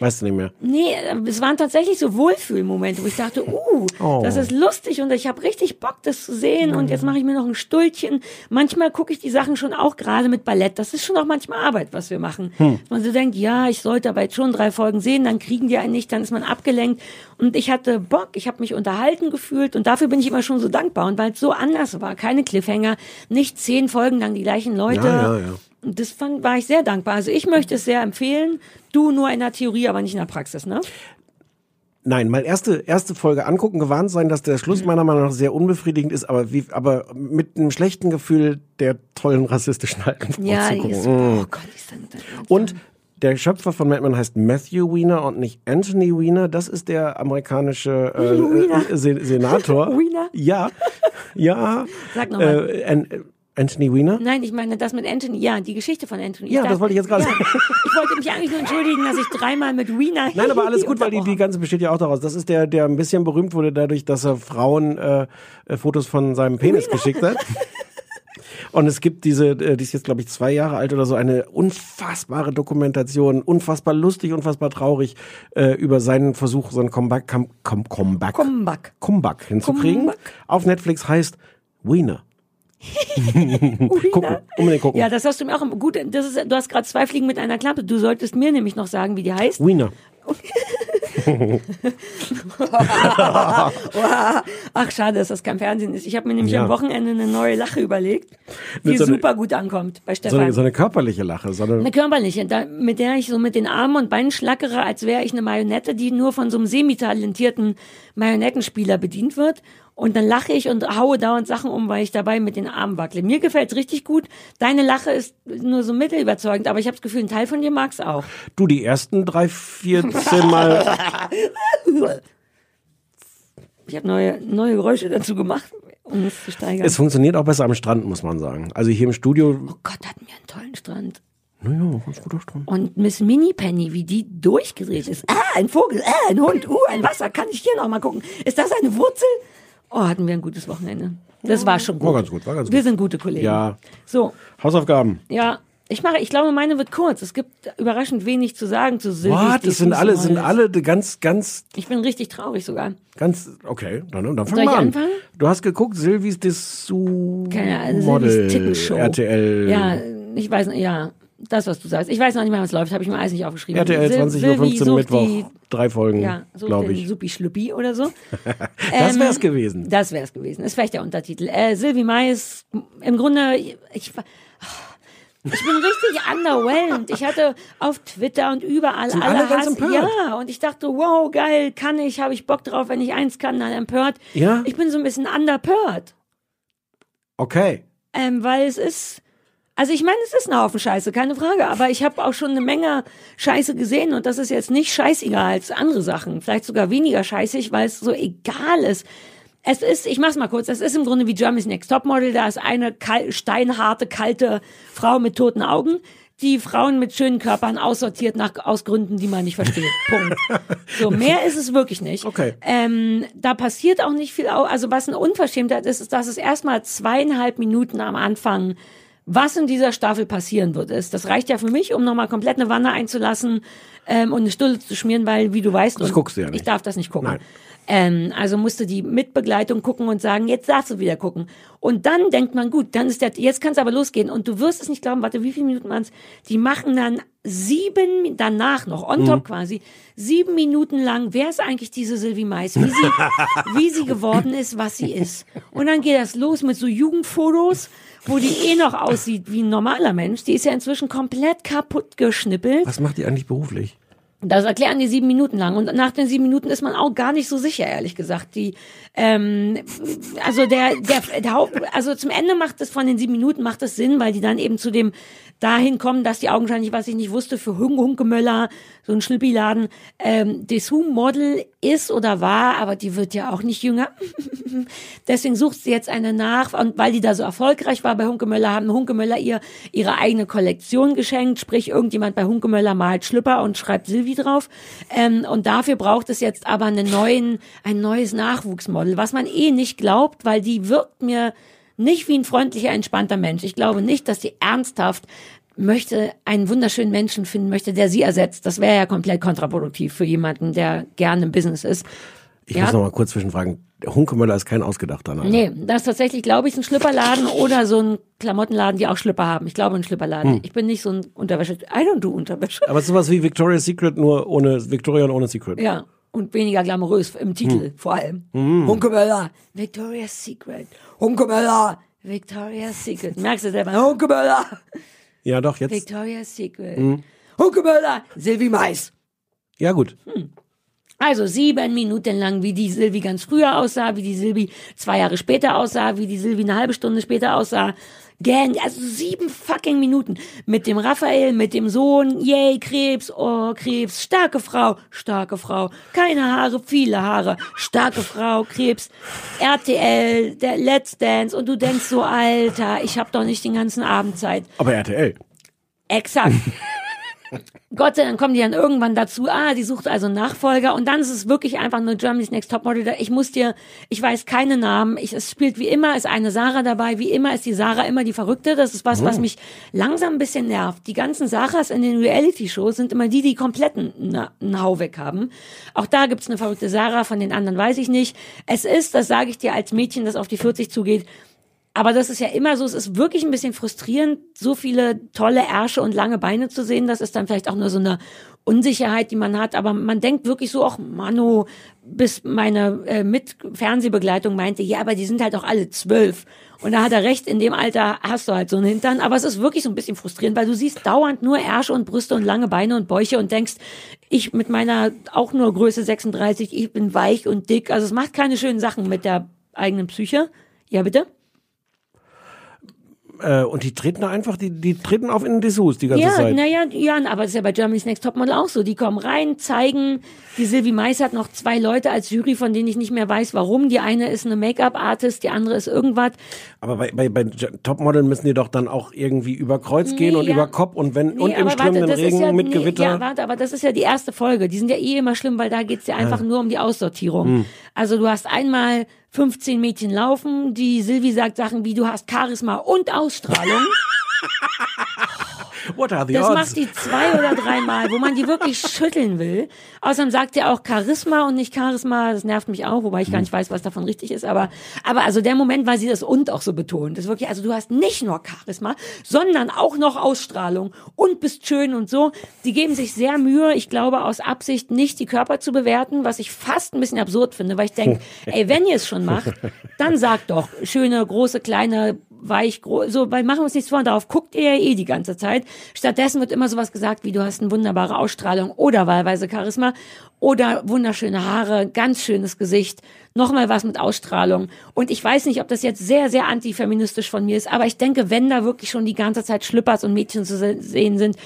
Weißt du nicht mehr. Nee, es waren tatsächlich so Wohlfühlmomente, wo ich dachte, uh, Oh. das ist lustig und ich habe richtig Bock, das zu sehen und jetzt mache ich mir noch ein Stultchen. Manchmal gucke ich die Sachen schon auch gerade mit Ballett. Das ist schon auch manchmal Arbeit, was wir machen. Hm. Man so denkt, ja, ich sollte aber jetzt schon drei Folgen sehen, dann kriegen die einen nicht, dann ist man abgelenkt. Und ich hatte Bock, ich habe mich unterhalten gefühlt und dafür bin ich immer schon so dankbar. Und weil es so anders war, keine Cliffhanger, nicht zehn Folgen lang die gleichen Leute. Ja, ja, ja. Und das fand, war ich sehr dankbar. Also ich möchte es sehr empfehlen. Du nur in der Theorie, aber nicht in der Praxis, ne? Nein, mal erste, erste Folge angucken, gewarnt sein, dass der Mhm. Schluss meiner Meinung nach sehr unbefriedigend ist, aber wie, aber mit einem schlechten Gefühl der tollen rassistischen Haltung Ja, die zugucken. ist, oh Gott, die ist dann, Und der Schöpfer von Mad Men heißt Matthew Weiner und nicht Anthony Weiner. Das ist der amerikanische äh, Weiner. äh, Se Senator. Weiner? Ja, ja. Sag noch mal. Äh, An Anthony Weiner? Nein, ich meine das mit Anthony, ja, die Geschichte von Anthony. Ja, das wollte ich jetzt gerade ja. sagen. Ich wollte mich eigentlich nur entschuldigen, dass ich dreimal mit Wiener. Nein, aber alles gut, weil die, die ganze besteht ja auch daraus. Das ist der, der ein bisschen berühmt wurde dadurch, dass er Frauen äh, äh, Fotos von seinem Penis geschickt hat. Und es gibt diese, äh, die ist jetzt glaube ich zwei Jahre alt oder so, eine unfassbare Dokumentation, unfassbar lustig, unfassbar traurig äh, über seinen Versuch, so ein Comeback, com, com, Comeback, Comeback. Comeback hinzukriegen. Comeback. Auf Netflix heißt Wiener. gucken, unbedingt gucken. Ja, das hast du mir auch gut. Das ist, du hast gerade zwei Fliegen mit einer Klappe. Du solltest mir nämlich noch sagen, wie die heißt. Wiener. Ach, schade, dass das kein Fernsehen ist. Ich habe mir nämlich Ja. am Wochenende eine neue Lache überlegt, die so eine- super gut ankommt bei So Stefan. eine, so eine körperliche Lache, sondern Eine körperliche, da, mit der ich so mit den Armen und Beinen schlackere, als wäre ich eine Marionette, die nur von so einem semi-talentierten Marionettenspieler bedient wird. Und dann lache ich und haue dauernd Sachen um, weil ich dabei mit den Armen wackle. Mir gefällt's richtig gut. Deine Lache ist nur so mittelüberzeugend, aber ich habe das Gefühl, ein Teil von dir mag's auch. du die ersten drei, vier, Mal Ich habe neue, neue Geräusche dazu gemacht, um es zu steigern. Es funktioniert auch besser am Strand, muss man sagen. Also hier im Studio, oh Gott, hatten wir einen tollen Strand. naja, ganz guter Strand. Und Miss Minnie Penny, wie die durchgedreht ist. Ah, ein Vogel, ah, ein Hund, uh, ein Wasser. Kann ich hier noch mal gucken? Ist das eine Wurzel? Oh, hatten wir ein gutes Wochenende. Das war schon gut. War ganz gut, war ganz Wir gut. sind gute Kollegen. Ja. So, Hausaufgaben. ja. Ich mache, ich glaube, meine wird kurz. Es gibt überraschend wenig zu sagen zu Sylvies What? Das sind alle, sind alle ganz, ganz, Ich bin richtig traurig sogar. ganz, okay, dann, dann fang Soll mal ich an. anfangen? Du hast geguckt, Silvis Dessous Keine Ahnung, Model, Sylvies Tippenshow. RTL. Ja, ich weiß nicht, ja. Das, was du sagst. Ich weiß noch nicht mal, was läuft. Habe ich mir alles nicht aufgeschrieben. RTL Sil- 20.15 Sylvie Uhr Mittwoch. Die, Drei Folgen, ja, glaube ich. Supi Schluppi oder so. Das Ähm, wär's gewesen. Das wäre es gewesen. Ist vielleicht der Untertitel. Äh, Sylvie Mais, im Grunde, ich, war- ich bin richtig underwhelmed. Ich hatte auf Twitter und überall Sind alle alle ganz Hass. empört? Ja, und ich dachte, wow, geil, kann ich, habe ich Bock drauf, wenn ich eins kann, dann empört. Ja? Ich bin so ein bisschen underpört. Okay. Ähm, weil es ist, also ich meine, es ist ein Haufen Scheiße, keine Frage, aber ich habe auch schon eine Menge Scheiße gesehen und das ist jetzt nicht scheißiger als andere Sachen, vielleicht sogar weniger scheißig, weil es so egal ist. Es ist, ich mach's mal kurz, es ist im Grunde wie Germany's Next Topmodel, da ist eine steinharte, kalte Frau mit toten Augen, die Frauen mit schönen Körpern aussortiert nach aus Gründen, die man nicht versteht. Punkt. So, mehr ist es wirklich nicht. Okay. Ähm, da passiert auch nicht viel. Also was eine Unverschämtheit ist, ist, dass es erstmal zweieinhalb Minuten am Anfang, was in dieser Staffel passieren wird, ist. Das reicht ja für mich, um nochmal komplett eine Wanne einzulassen ähm, und eine Stulle zu schmieren, weil, wie du weißt, Das guckst du ja nicht. ich darf das nicht gucken. Nein. Ähm, also musste die Mitbegleitung gucken und sagen, jetzt darfst du wieder gucken. Und dann denkt man, gut, dann ist der, jetzt kann es aber losgehen. Und du wirst es nicht glauben, warte, wie viele Minuten waren es? Die machen dann sieben, danach noch, on Mhm. top quasi, sieben Minuten lang, wer ist eigentlich diese Sylvie Mais? Wie sie, wie sie geworden ist, was sie ist. Und dann geht das los mit so Jugendfotos, wo die eh noch aussieht wie ein normaler Mensch. Die ist ja inzwischen komplett kaputt geschnippelt. Was macht die eigentlich beruflich? Das erklären die sieben Minuten lang. Und nach den sieben Minuten ist man auch gar nicht so sicher, ehrlich gesagt. Die, ähm, also der, der, der Haupt, also zum Ende macht es von den sieben Minuten macht es Sinn, weil die dann eben zu dem dahin kommen, dass die augenscheinlich, was ich nicht wusste, für Hunk Hunkemöller, so ein Schnippiladen, ähm, Dessous Model ist oder war, aber die wird ja auch nicht jünger. Deswegen sucht sie jetzt eine nach, und weil die da so erfolgreich war bei Hunkemöller, haben Hunkemöller ihr ihre eigene Kollektion geschenkt, sprich irgendjemand bei Hunkemöller malt Schlüpper und schreibt Silvi drauf. Ähm, und dafür braucht es jetzt aber einen neuen, ein neues Nachwuchsmodel, was man eh nicht glaubt, weil die wirkt mir nicht wie ein freundlicher, entspannter Mensch. Ich glaube nicht, dass die ernsthaft möchte einen wunderschönen Menschen finden möchte, der sie ersetzt. Das wäre ja komplett kontraproduktiv für jemanden, der gerne im Business ist. Ich Ja. muss noch mal kurz zwischenfragen. Hunkemöller ist kein ausgedachter Name. Nee, das ist tatsächlich, glaube ich, ein Schlüpperladen oder so ein Klamottenladen, die auch Schlüpper haben. Ich glaube, ein Schlüpperladen. Hm. Ich bin nicht so ein Unterwäsche. I don't do Unterwäsche. Aber es ist sowas wie Victoria's Secret, nur ohne Victoria und ohne Secret. Ja. Und weniger glamourös im Titel, Hm. vor allem. Mhm. Hunkemöller, Victoria's Secret. Hunkemöller, Victoria's Secret. Merkst du selber? Hunkemöller, Ja, doch, jetzt. Victoria's Secret. Mhm. Hunkemöller, Silvi Mais. Ja, gut. Also sieben Minuten lang, wie die Silvi ganz früher aussah, wie die Silvi zwei Jahre später aussah, wie die Silvi eine halbe Stunde später aussah. Gang, also sieben fucking Minuten. Mit dem Raphael, mit dem Sohn, yay, Krebs, oh, Krebs, starke Frau, starke Frau, keine Haare, viele Haare, starke Frau, Krebs, RTL, der Let's Dance. Und du denkst so, Alter, ich hab doch nicht den ganzen Abend Zeit. Aber RTL. Exakt. Gott sei Dank kommen die dann irgendwann dazu, ah, die sucht also einen Nachfolger und dann ist es wirklich einfach nur Germany's Next Topmodel. Ich muss dir, ich weiß keine Namen, ich, es spielt wie immer, ist eine Sarah dabei, wie immer ist die Sarah immer die Verrückte. Das ist was, was Oh. mich langsam ein bisschen nervt. Die ganzen Sarahs in den Reality-Shows sind immer die, die kompletten Na- einen Hau weg haben. Auch da gibt's eine verrückte Sarah, von den anderen weiß ich nicht. Es ist, das sage ich dir als Mädchen, das auf die 40 zugeht, aber das ist ja immer so, es ist wirklich ein bisschen frustrierend, so viele tolle Ärsche und lange Beine zu sehen. Das ist dann vielleicht auch nur so eine Unsicherheit, die man hat. Aber man denkt wirklich so, ach Mano, bis meine äh, Mit-Fernsehbegleitung meinte, ja, aber die sind halt auch alle zwölf. Und da hat er recht, in dem Alter hast du halt so einen Hintern. Aber es ist wirklich so ein bisschen frustrierend, weil du siehst dauernd nur Ärsche und Brüste und lange Beine und Bäuche und denkst, ich mit meiner auch nur Größe 36, ich bin weich und dick. Also es macht keine schönen Sachen mit der eigenen Psyche. Ja, bitte? Äh, und die treten da einfach, die, die treten auf in den Dessous die ganze ja, Zeit. naja, ja, aber das ist ja bei Germany's Next Topmodel auch so. Die kommen rein, zeigen, die Sylvie Mais hat noch zwei Leute als Jury, von denen ich nicht mehr weiß, warum. Die eine ist eine Make-up-Artist, die andere ist irgendwas. Aber bei, bei, bei Topmodel müssen die doch dann auch irgendwie über Kreuz gehen Nee, und ja. über Kopf und wenn und Nee, im aber strömenden warte, Regen ja, mit nee, Gewitter. Ja, warte, aber das ist ja die erste Folge. Die sind ja eh immer schlimm, weil da geht's ja einfach Ah. nur um die Aussortierung. Hm. Also du hast einmal 15 Mädchen laufen, die Sylvie sagt Sachen wie, du hast Charisma und Ausstrahlung. What are the Das odds? macht die zwei oder dreimal, wo man die wirklich schütteln will. Außerdem sagt er auch Charisma und nicht Charisma. Das nervt mich auch, wobei ich gar nicht weiß, was davon richtig ist. Aber, aber also der Moment, weil sie das und auch so betont, ist wirklich, also du hast nicht nur Charisma, sondern auch noch Ausstrahlung und bist schön und so. Die geben sich sehr Mühe, ich glaube, aus Absicht nicht die Körper zu bewerten, was ich fast ein bisschen absurd finde, weil ich denke, ey, wenn ihr es schon macht, dann sagt doch, schöne, große, kleine, weich, gro so, weil machen wir uns nichts vor, darauf guckt ihr ja eh die ganze Zeit. Stattdessen wird immer sowas gesagt, wie du hast eine wunderbare Ausstrahlung oder wahlweise Charisma oder wunderschöne Haare, ganz schönes Gesicht, nochmal was mit Ausstrahlung. Und ich weiß nicht, ob das jetzt sehr, sehr antifeministisch von mir ist, aber ich denke, wenn da wirklich schon die ganze Zeit Schlüppers und Mädchen zu se sehen sind,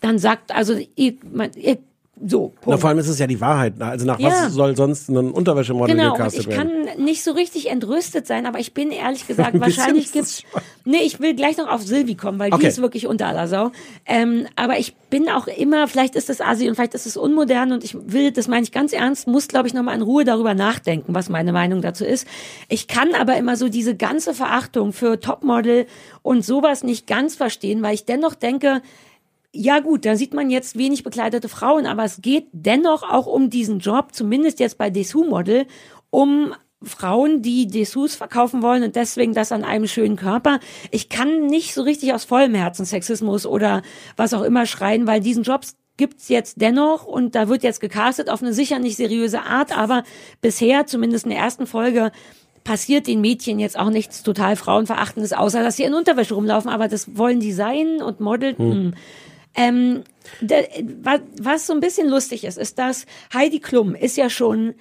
dann sagt, also ihr, man, ihr so, Na, Punkt. vor allem ist es ja die Wahrheit. Also nach Ja. was soll sonst ein Unterwäschemodel Genau, gecastet ich werden? kann nicht so richtig entrüstet sein, aber ich bin ehrlich gesagt, wahrscheinlich gibt's. Nee, ich will gleich noch auf Silvi kommen, weil die Okay. ist wirklich unter aller Sau. Ähm, aber ich bin auch immer, vielleicht ist das Asi und vielleicht ist es unmodern und ich will, das meine ich ganz ernst, muss, glaube ich, nochmal in Ruhe darüber nachdenken, was meine Meinung dazu ist. Ich kann aber immer so diese ganze Verachtung für Topmodel und sowas nicht ganz verstehen, weil ich dennoch denke, ja gut, da sieht man jetzt wenig bekleidete Frauen, aber es geht dennoch auch um diesen Job, zumindest jetzt bei Dessous Model, um Frauen, die Dessous verkaufen wollen und deswegen das an einem schönen Körper. Ich kann nicht so richtig aus vollem Herzen Sexismus oder was auch immer schreien, weil diesen Jobs gibt's jetzt dennoch und da wird jetzt gecastet auf eine sicher nicht seriöse Art, aber bisher, zumindest in der ersten Folge, passiert den Mädchen jetzt auch nichts total Frauenverachtendes, außer dass sie in Unterwäsche rumlaufen, aber das wollen die sein und Model. Hm. Hm. Ähm, der, wa- was so ein bisschen lustig ist, ist, dass Heidi Klum ist ja schon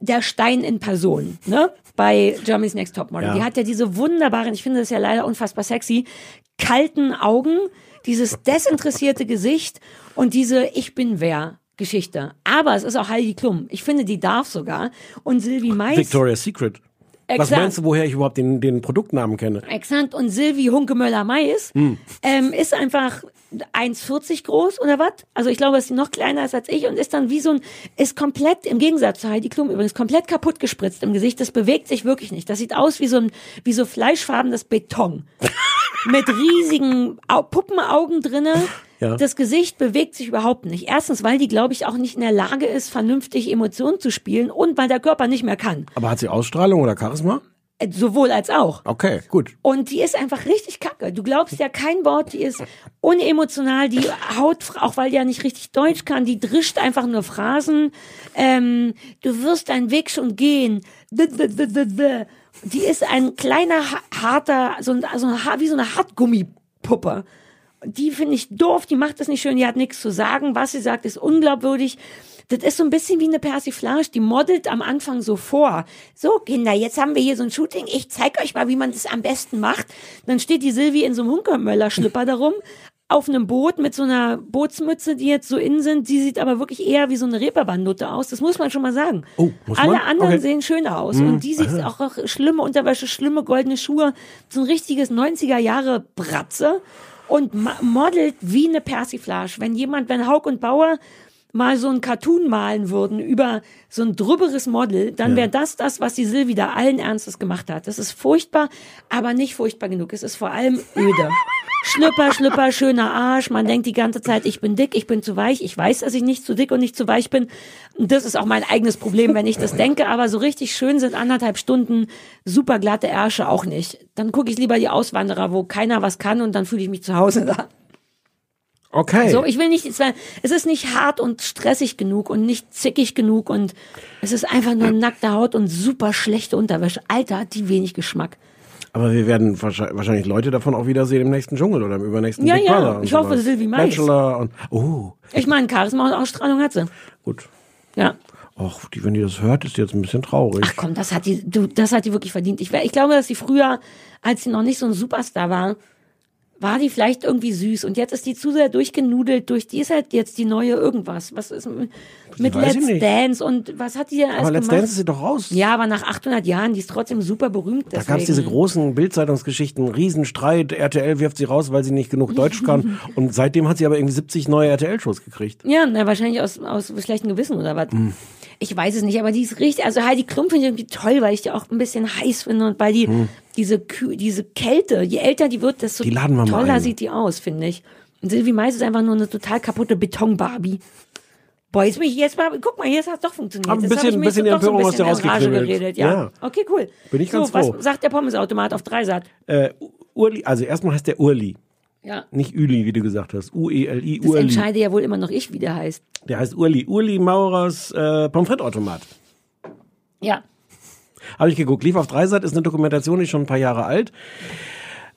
der, Stein in Person, ne? Bei Germany's Next Topmodel. Ja. Die hat ja diese wunderbaren, ich finde das ja leider unfassbar sexy, kalten Augen, dieses desinteressierte Gesicht und diese Ich bin wer Geschichte. Aber es ist auch Heidi Klum. Ich finde, die darf sogar. Und Sylvie Mais. Victoria's Secret. Was Exakt. meinst du, woher ich überhaupt den, den Produktnamen kenne? Exakt. Und Sylvie Hunkemöller-Mais Hm. ähm, ist einfach 1,40 groß oder was? Also ich glaube, dass sie noch kleiner ist als ich und ist dann wie so ein, ist komplett, im Gegensatz zu Heidi Klum übrigens, komplett kaputt gespritzt im Gesicht. Das bewegt sich wirklich nicht. Das sieht aus wie so ein, wie so fleischfarbenes Beton. Mit riesigen Au Puppenaugen drinne. Ja. Das Gesicht bewegt sich überhaupt nicht. Erstens, weil die, glaube ich, auch nicht in der Lage ist, vernünftig Emotionen zu spielen und weil der Körper nicht mehr kann. Aber hat sie Ausstrahlung oder Charisma? Äh, Sowohl als auch. Okay, gut. Und die ist einfach richtig kacke. Du glaubst ja kein Wort, die ist unemotional, die haut, auch weil die ja nicht richtig Deutsch kann, die drischt einfach nur Phrasen. Ähm, du wirst deinen Weg schon gehen. Die ist ein kleiner, ha- harter, so ein, so ein, wie so eine Hartgummipuppe. Die finde ich doof, die macht das nicht schön, die hat nichts zu sagen. Was sie sagt, ist unglaubwürdig. Das ist so ein bisschen wie eine Persiflage, die modelt am Anfang so vor. So, Kinder, jetzt haben wir hier so ein Shooting, ich zeig euch mal, wie man das am besten macht. Dann steht die Silvi in so einem Hunkermöller-Schlipper darum, auf einem Boot mit so einer Bootsmütze, die jetzt so innen sind. Die sieht aber wirklich eher wie so eine Reeperbahnnutte aus. Das muss man schon mal sagen. Oh, muss Alle man? anderen Okay. sehen schöner aus. Hm, Und die sieht auch, auch schlimme Unterwäsche, schlimme goldene Schuhe. So ein richtiges 90er Jahre Bratze. Und modelt wie eine Persiflage. Wenn jemand, wenn Haug und Bauer mal so ein Cartoon malen würden über so ein drüberes Model, dann wäre das das, was die Silvi da allen Ernstes gemacht hat. Das ist furchtbar, aber nicht furchtbar genug. Es ist vor allem öde. Schlüpper, Schlüpper, schöner Arsch. Man denkt die ganze Zeit, ich bin dick, ich bin zu weich. Ich weiß, dass ich nicht zu dick und nicht zu weich bin. Und das ist auch mein eigenes Problem, wenn ich das denke. Aber so richtig schön sind anderthalb Stunden super glatte Ärsche auch nicht. Dann gucke ich lieber die Auswanderer, wo keiner was kann und dann fühle ich mich zu Hause da. Okay. So, ich will nicht, es ist nicht hart und stressig genug und nicht zickig genug und es ist einfach nur nackte Haut und super schlechte Unterwäsche. Alter, hat die wenig Geschmack. Aber wir werden wahrscheinlich Leute davon auch wieder sehen im nächsten Dschungel oder im übernächsten Ja, Big ja. Ich hoffe, sowas. Sylvie Mais. Bachelor und, oh, Ich meine, Charisma und Ausstrahlung hat sie. gut. Ja. Och, die, wenn die das hört, ist die jetzt ein bisschen traurig. Ach komm, das hat die, du, das hat die wirklich verdient. Ich, ich glaube, dass sie früher, als sie noch nicht so ein Superstar war, war die vielleicht irgendwie süß und jetzt ist die zu sehr durchgenudelt durch, die ist halt jetzt die neue irgendwas. Was ist mit Let's. Dance und was hat die denn alles Aber Let's gemacht? Dance ist sie doch raus. Ja, aber nach 800 Jahren, die ist trotzdem super berühmt. Da Deswegen. gab es diese großen Bildzeitungsgeschichten, Riesenstreit, RTL wirft sie raus, weil sie nicht genug Deutsch kann. Und seitdem hat sie aber irgendwie 70 neue RTL-Shows gekriegt. Ja, na, wahrscheinlich aus, aus schlechtem Gewissen oder was. Hm. Ich weiß es nicht, aber die ist richtig, also Heidi Klum finde ich irgendwie toll, weil ich die auch ein bisschen heiß finde und weil die, diese, Kü diese Kälte, je älter die wird, desto. Die toller ein. sieht die aus, finde ich. Und Sylvie Mais ist einfach nur eine total kaputte Beton-Barbie. Boah, jetzt bin ich jetzt mal, guck mal, jetzt hat es doch funktioniert. Aber ein bisschen- mich bisschen doch so Empörung aus rausgekibbelt. geredet, ja. Ja. Okay, cool. Bin ich ganz so, froh. was sagt der Pommesautomat auf Dreisat? Äh, Urli, also erstmal heißt der Urli. Ja. Nicht Üli, wie du gesagt hast. U-E-L-I, Das Urli. entscheide ja wohl immer noch ich, wie der heißt. Der heißt Urli. Urli Maurers äh, Pommes frites-Automat. Ja. Habe ich geguckt. Lief auf Dreisat, ist eine Dokumentation, die ist schon ein paar Jahre alt.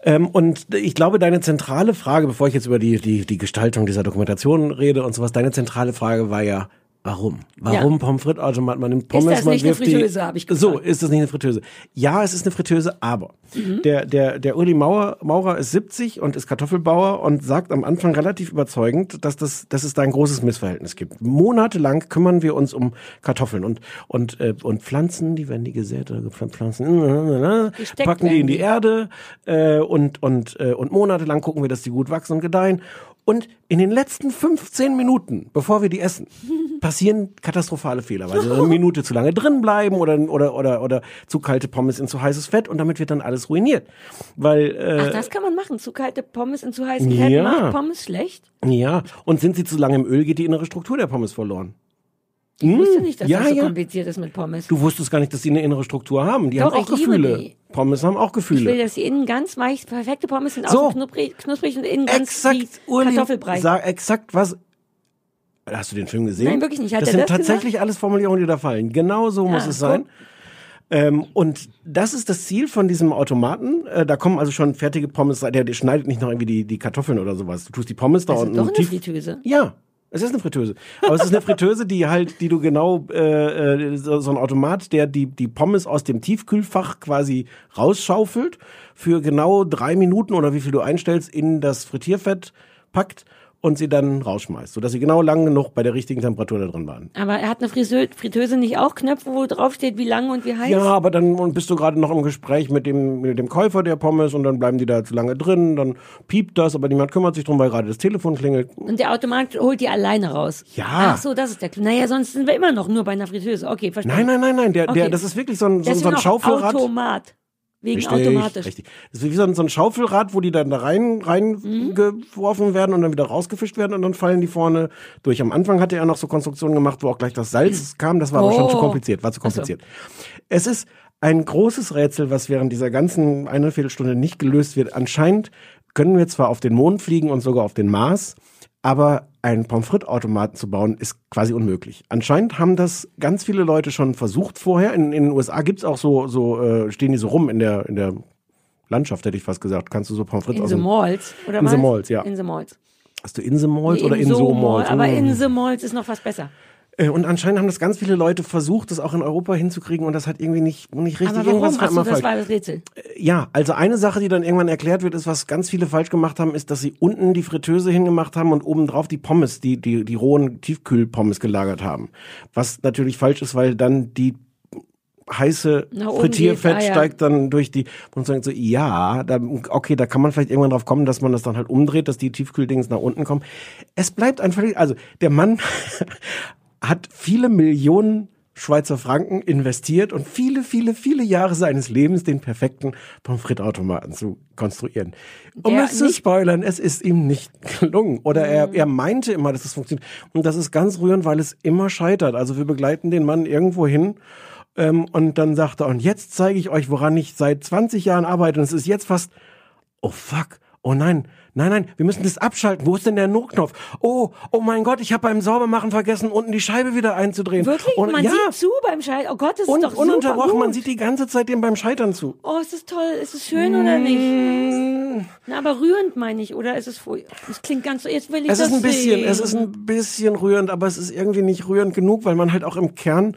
Ähm, und ich glaube, deine zentrale Frage, bevor ich jetzt über die, die, die Gestaltung dieser Dokumentation rede und sowas, deine zentrale Frage war ja, warum? Warum Ja. Pommes frites Automat? Man nimmt Pommes, das man nicht eine wirft die- Fritteuse, hab ich gefragt. So, ist das nicht eine Fritteuse? Ja, es ist eine Fritteuse, aber Mhm. der, der, der Uli Maurer, Maurer ist 70 und ist Kartoffelbauer und sagt am Anfang relativ überzeugend, dass, das, dass es da ein großes Missverhältnis gibt. Monatelang kümmern wir uns um Kartoffeln und, und, äh, und Pflanzen, die werden die gesät oder Pflanzen, Gesteckt packen die in die die. Erde äh, und, und, äh, und monatelang gucken wir, dass die gut wachsen und gedeihen. Und in den letzten 15 Minuten, bevor wir die essen, passieren katastrophale Fehler, weil sie eine Minute zu lange drin bleiben oder, oder, oder, oder zu kalte Pommes in zu heißes Fett und damit wird dann alles ruiniert. Weil, Ach, äh, das kann man machen. Zu kalte Pommes in zu heißen Ja. Fett macht Pommes schlecht? ja, und sind sie zu lange im Öl, geht die innere Struktur der Pommes verloren. Ich wusste nicht, dass Hm? ja, das so ja. kompliziert ist mit Pommes. Du wusstest gar nicht, dass sie eine innere Struktur haben. Die Doch, haben auch Gefühle. die. Pommes haben auch ich will, Gefühle. dass die innen ganz weich, perfekte Pommes sind, So. außen knusprig, knusprig und innen ganz Exakt, wie Uli, Kartoffelbrei. Sag exakt was. Hast du den Film gesehen? Nein, wirklich nicht. Hat das sind das tatsächlich alles Formulierungen, die da fallen. Genau so muss Ah, es sein. Ähm, und das ist das Ziel von diesem Automaten. Äh, da kommen also schon fertige Pommes, der, der schneidet nicht noch irgendwie die, die Kartoffeln oder sowas. Du tust die Pommes da Also unten doch eine tief- Fritteuse. Ja, es ist eine Fritteuse. Aber es ist eine Fritteuse, die halt, die du genau, äh, äh, so, so ein Automat, der die, die Pommes aus dem Tiefkühlfach quasi rausschaufelt, für genau drei Minuten oder wie viel du einstellst, in das Frittierfett packt und sie dann rausschmeißt, sodass sie genau lang genug bei der richtigen Temperatur da drin waren. Aber er hat eine Friseur, Fritteuse nicht auch Knöpfe, wo drauf steht, wie lang und wie heiß? Ja, aber dann bist du gerade noch im Gespräch mit dem, mit dem Käufer der Pommes und dann bleiben die da zu lange drin, dann piept das, aber niemand kümmert sich drum, weil gerade das Telefon klingelt. Und der Automat holt die alleine raus. Ja. Ach so, das ist der. Clou. Naja, sonst sind wir immer noch nur bei einer Fritteuse. Okay, verstehe. Nein, nein, nein, nein, der, der, Okay. das ist wirklich so ein, so, so ein Schaufelrad. Automat. Wegen Richtig, automatisch. richtig. Das ist wie so ein, so ein Schaufelrad, wo die dann da rein, Mhm. reingeworfen werden und dann wieder rausgefischt werden und dann fallen die vorne durch. Am Anfang hatte er noch so Konstruktionen gemacht, wo auch gleich das Salz kam. Das war aber schon Oh. zu kompliziert, war zu Ach so. kompliziert. Es ist ein großes Rätsel, was während dieser ganzen eine Viertelstunde nicht gelöst wird. Anscheinend können wir zwar auf den Mond fliegen und sogar auf den Mars, aber einen Pommes frites-Automaten zu bauen, ist quasi unmöglich. Anscheinend haben das ganz viele Leute schon versucht vorher. In, in den USA gibt's auch so, so äh, stehen die so rum in der, in der Landschaft, hätte ich fast gesagt. Kannst du so Pommes frites In the Malls, oder In was? the Malls, ja. In the Malls. Hast du in the Malls Nee, oder in so Mall, Malls? Aber Mm. in the Malls ist noch was besser. Äh, Und anscheinend haben das ganz viele Leute versucht, das auch in Europa hinzukriegen und das hat irgendwie nicht, nicht richtig aber irgendwas warum? war Achso, immer das falsch. war das Rätsel. Ja, also eine Sache, die dann irgendwann erklärt wird, ist, was ganz viele falsch gemacht haben, ist, dass sie unten die Fritteuse hingemacht haben und obendrauf die Pommes, die, die, die rohen Tiefkühlpommes gelagert haben. Was natürlich falsch ist, weil dann die heiße Frittierfett ah, ja. steigt dann durch die und sagen so ja da, okay da kann man vielleicht irgendwann drauf kommen dass man das dann halt umdreht dass die Tiefkühldings nach unten kommen es bleibt einfach also der Mann hat viele Millionen Schweizer Franken investiert und viele, viele, viele Jahre seines Lebens den perfekten Pommes frites zu konstruieren. Um Der es zu spoilern, es ist ihm nicht gelungen. Oder er, er meinte immer, dass es funktioniert. Und das ist ganz rührend, weil es immer scheitert. Also wir begleiten den Mann irgendwo hin ähm, und dann sagt er, und jetzt zeige ich euch, woran ich seit 20 Jahren arbeite. Und es ist jetzt fast, oh fuck, oh nein, nein, nein, wir müssen das abschalten. Wo ist denn der Notknopf? Oh, oh mein Gott, ich habe beim Saubermachen vergessen, unten die Scheibe wieder einzudrehen. Wirklich? Und, man ja, sieht zu beim Scheitern. Oh Gott, das ist und doch ununterbrochen, man sieht die ganze Zeit dem beim Scheitern zu. Oh, ist das toll. Ist es schön oder Mm. nicht? Na, aber rührend meine ich, oder ist es? Es klingt ganz so. Jetzt will ich Es das ist ein bisschen, sehen. es ist ein bisschen rührend, aber es ist irgendwie nicht rührend genug, weil man halt auch im Kern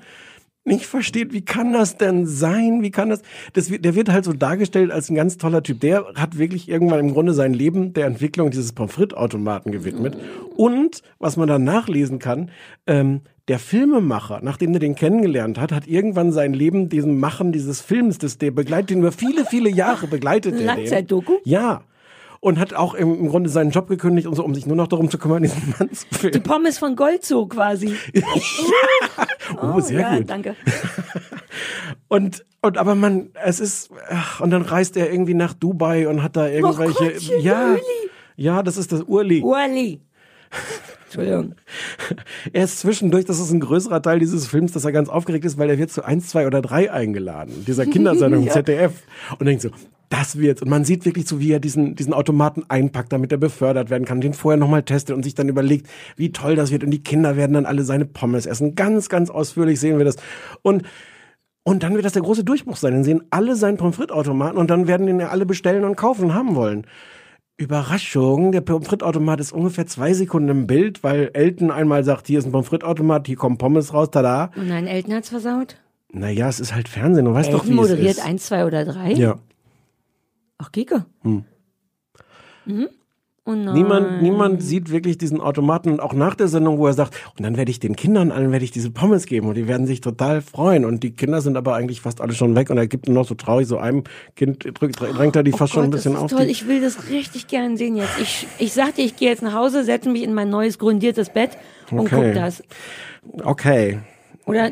nicht versteht, wie kann das denn sein? Wie kann das? das wird, der wird halt so dargestellt als ein ganz toller Typ. Der hat wirklich irgendwann im Grunde sein Leben der Entwicklung dieses Pommes frites Automaten gewidmet. Und was man dann nachlesen kann, ähm, der Filmemacher, nachdem er den kennengelernt hat, hat irgendwann sein Leben diesem Machen dieses Films, das der begleitet ihn über viele, viele Jahre begleitet er den. Langzeitdoku? Ja. Und hat auch im, im Grunde seinen Job gekündigt, und so, um sich nur noch darum zu kümmern, diesen Mann zu Die filmen. Pommes von Goldzoo quasi. Oh, sehr ja, gut. danke. Und, und aber man, es ist, ach, und dann reist er irgendwie nach Dubai und hat da irgendwelche, Gottchen, ja, Urli. ja, das ist das Urli. Urli. Entschuldigung. Er ist zwischendurch, das ist ein größerer Teil dieses Films, dass er ganz aufgeregt ist, weil er wird zu eins, zwei oder drei eingeladen, dieser Kindersendung Ja. ZDF. Und denkt so, das wird's. Und man sieht wirklich so, wie er diesen, diesen Automaten einpackt, damit er befördert werden kann, den vorher nochmal testet und sich dann überlegt, wie toll das wird. Und die Kinder werden dann alle seine Pommes essen. Ganz, ganz ausführlich sehen wir das. Und Und dann wird das der große Durchbruch sein. Dann sehen alle seinen Pommes frites Automaten und dann werden den ja alle bestellen und kaufen und haben wollen. Überraschung, der Pommes frites Automat ist ungefähr zwei Sekunden im Bild, weil Elton einmal sagt, hier ist ein Pommes frites Automat, hier kommen Pommes raus, tada. Und nein, Elton hat's versaut. Naja, es ist halt Fernsehen, du weißt doch, Elton wie es moderiert ist. eins, zwei oder drei? Ja. Ach, Kike. Hm. Mhm. Oh. Niemand, niemand sieht wirklich diesen Automaten und auch nach der Sendung, wo er sagt, und dann werde ich den Kindern allen werde ich diese Pommes geben und die werden sich total freuen und die Kinder sind aber eigentlich fast alle schon weg und er gibt nur noch so traurig so einem Kind drückt, drängt er die Oh fast schon ein Gott, bisschen das auf. toll. Ich will das richtig gern sehen jetzt. Ich, ich sagte, ich gehe jetzt nach Hause, setze mich in mein neues grundiertes Bett und Okay. guck das. okay. Oder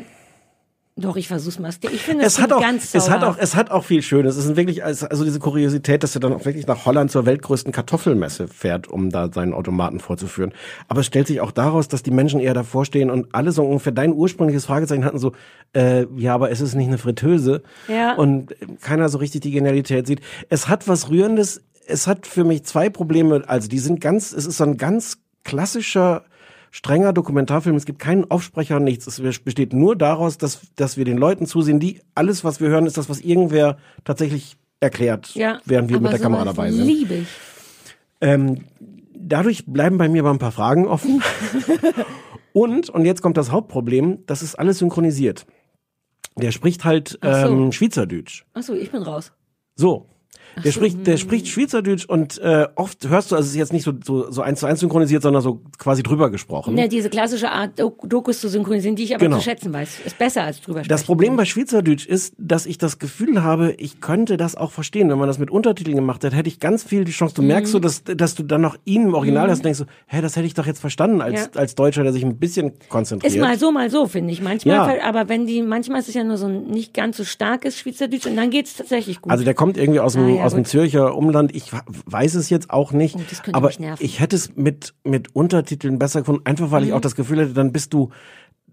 doch, ich versuch's mal. Ich finde Es es hat auch, ganz es hat auch, es hat auch viel Schönes. Es ist wirklich, also also diese Kuriosität, dass er dann auch wirklich nach Holland zur weltgrößten Kartoffelmesse fährt, um da seinen Automaten vorzuführen. Aber es stellt sich auch daraus, dass die Menschen eher davor stehen und alle so ungefähr dein ursprüngliches Fragezeichen hatten so, äh, ja, aber es ist nicht eine Fritteuse. Ja. Und keiner so richtig die Genialität sieht. Es hat was Rührendes. Es hat für mich zwei Probleme. Also die sind ganz, es ist so ein ganz klassischer strenger Dokumentarfilm. Es gibt keinen Aufsprecher, nichts. Es besteht nur daraus, dass, dass wir den Leuten zusehen, die alles, was wir hören, ist das, was irgendwer tatsächlich erklärt, Ja, während wir mit der Kamera dabei sind. liebe ich. Ähm, dadurch bleiben bei mir aber ein paar Fragen offen. und, und jetzt kommt das Hauptproblem, das ist alles synchronisiert. Der spricht halt Ach so. ähm, Schweizerdeutsch. Achso, ich bin raus. So. Der so, spricht, der spricht Schweizerdeutsch und äh, oft hörst du, also es ist jetzt nicht so, so, so eins zu eins synchronisiert, sondern so quasi drüber gesprochen. Ja, diese klassische Art, Dok- Dokus zu synchronisieren, die ich aber Genau. zu schätzen weiß. Ist besser als drüber Das sprechen. Problem bei Schweizerdeutsch ist, dass ich das Gefühl habe, ich könnte das auch verstehen. Wenn man das mit Untertiteln gemacht hat, hätte ich ganz viel die Chance. Du merkst so, Mhm. dass, dass du dann noch ihn im Original hast und denkst so, hä, das hätte ich doch jetzt verstanden als, Ja. als Deutscher, der sich ein bisschen konzentriert. Ist mal so, mal so, finde ich. Manchmal, Ja. aber wenn die, manchmal ist es ja nur so ein nicht ganz so starkes Schweizerdeutsch und dann geht's tatsächlich gut. Also der kommt irgendwie aus dem, Ah, ja, aus dem gut. Zürcher Umland. Ich weiß es jetzt auch nicht. Oh, aber ich hätte es mit, mit Untertiteln besser gefunden. Einfach weil ich Mhm. auch das Gefühl hätte, dann bist du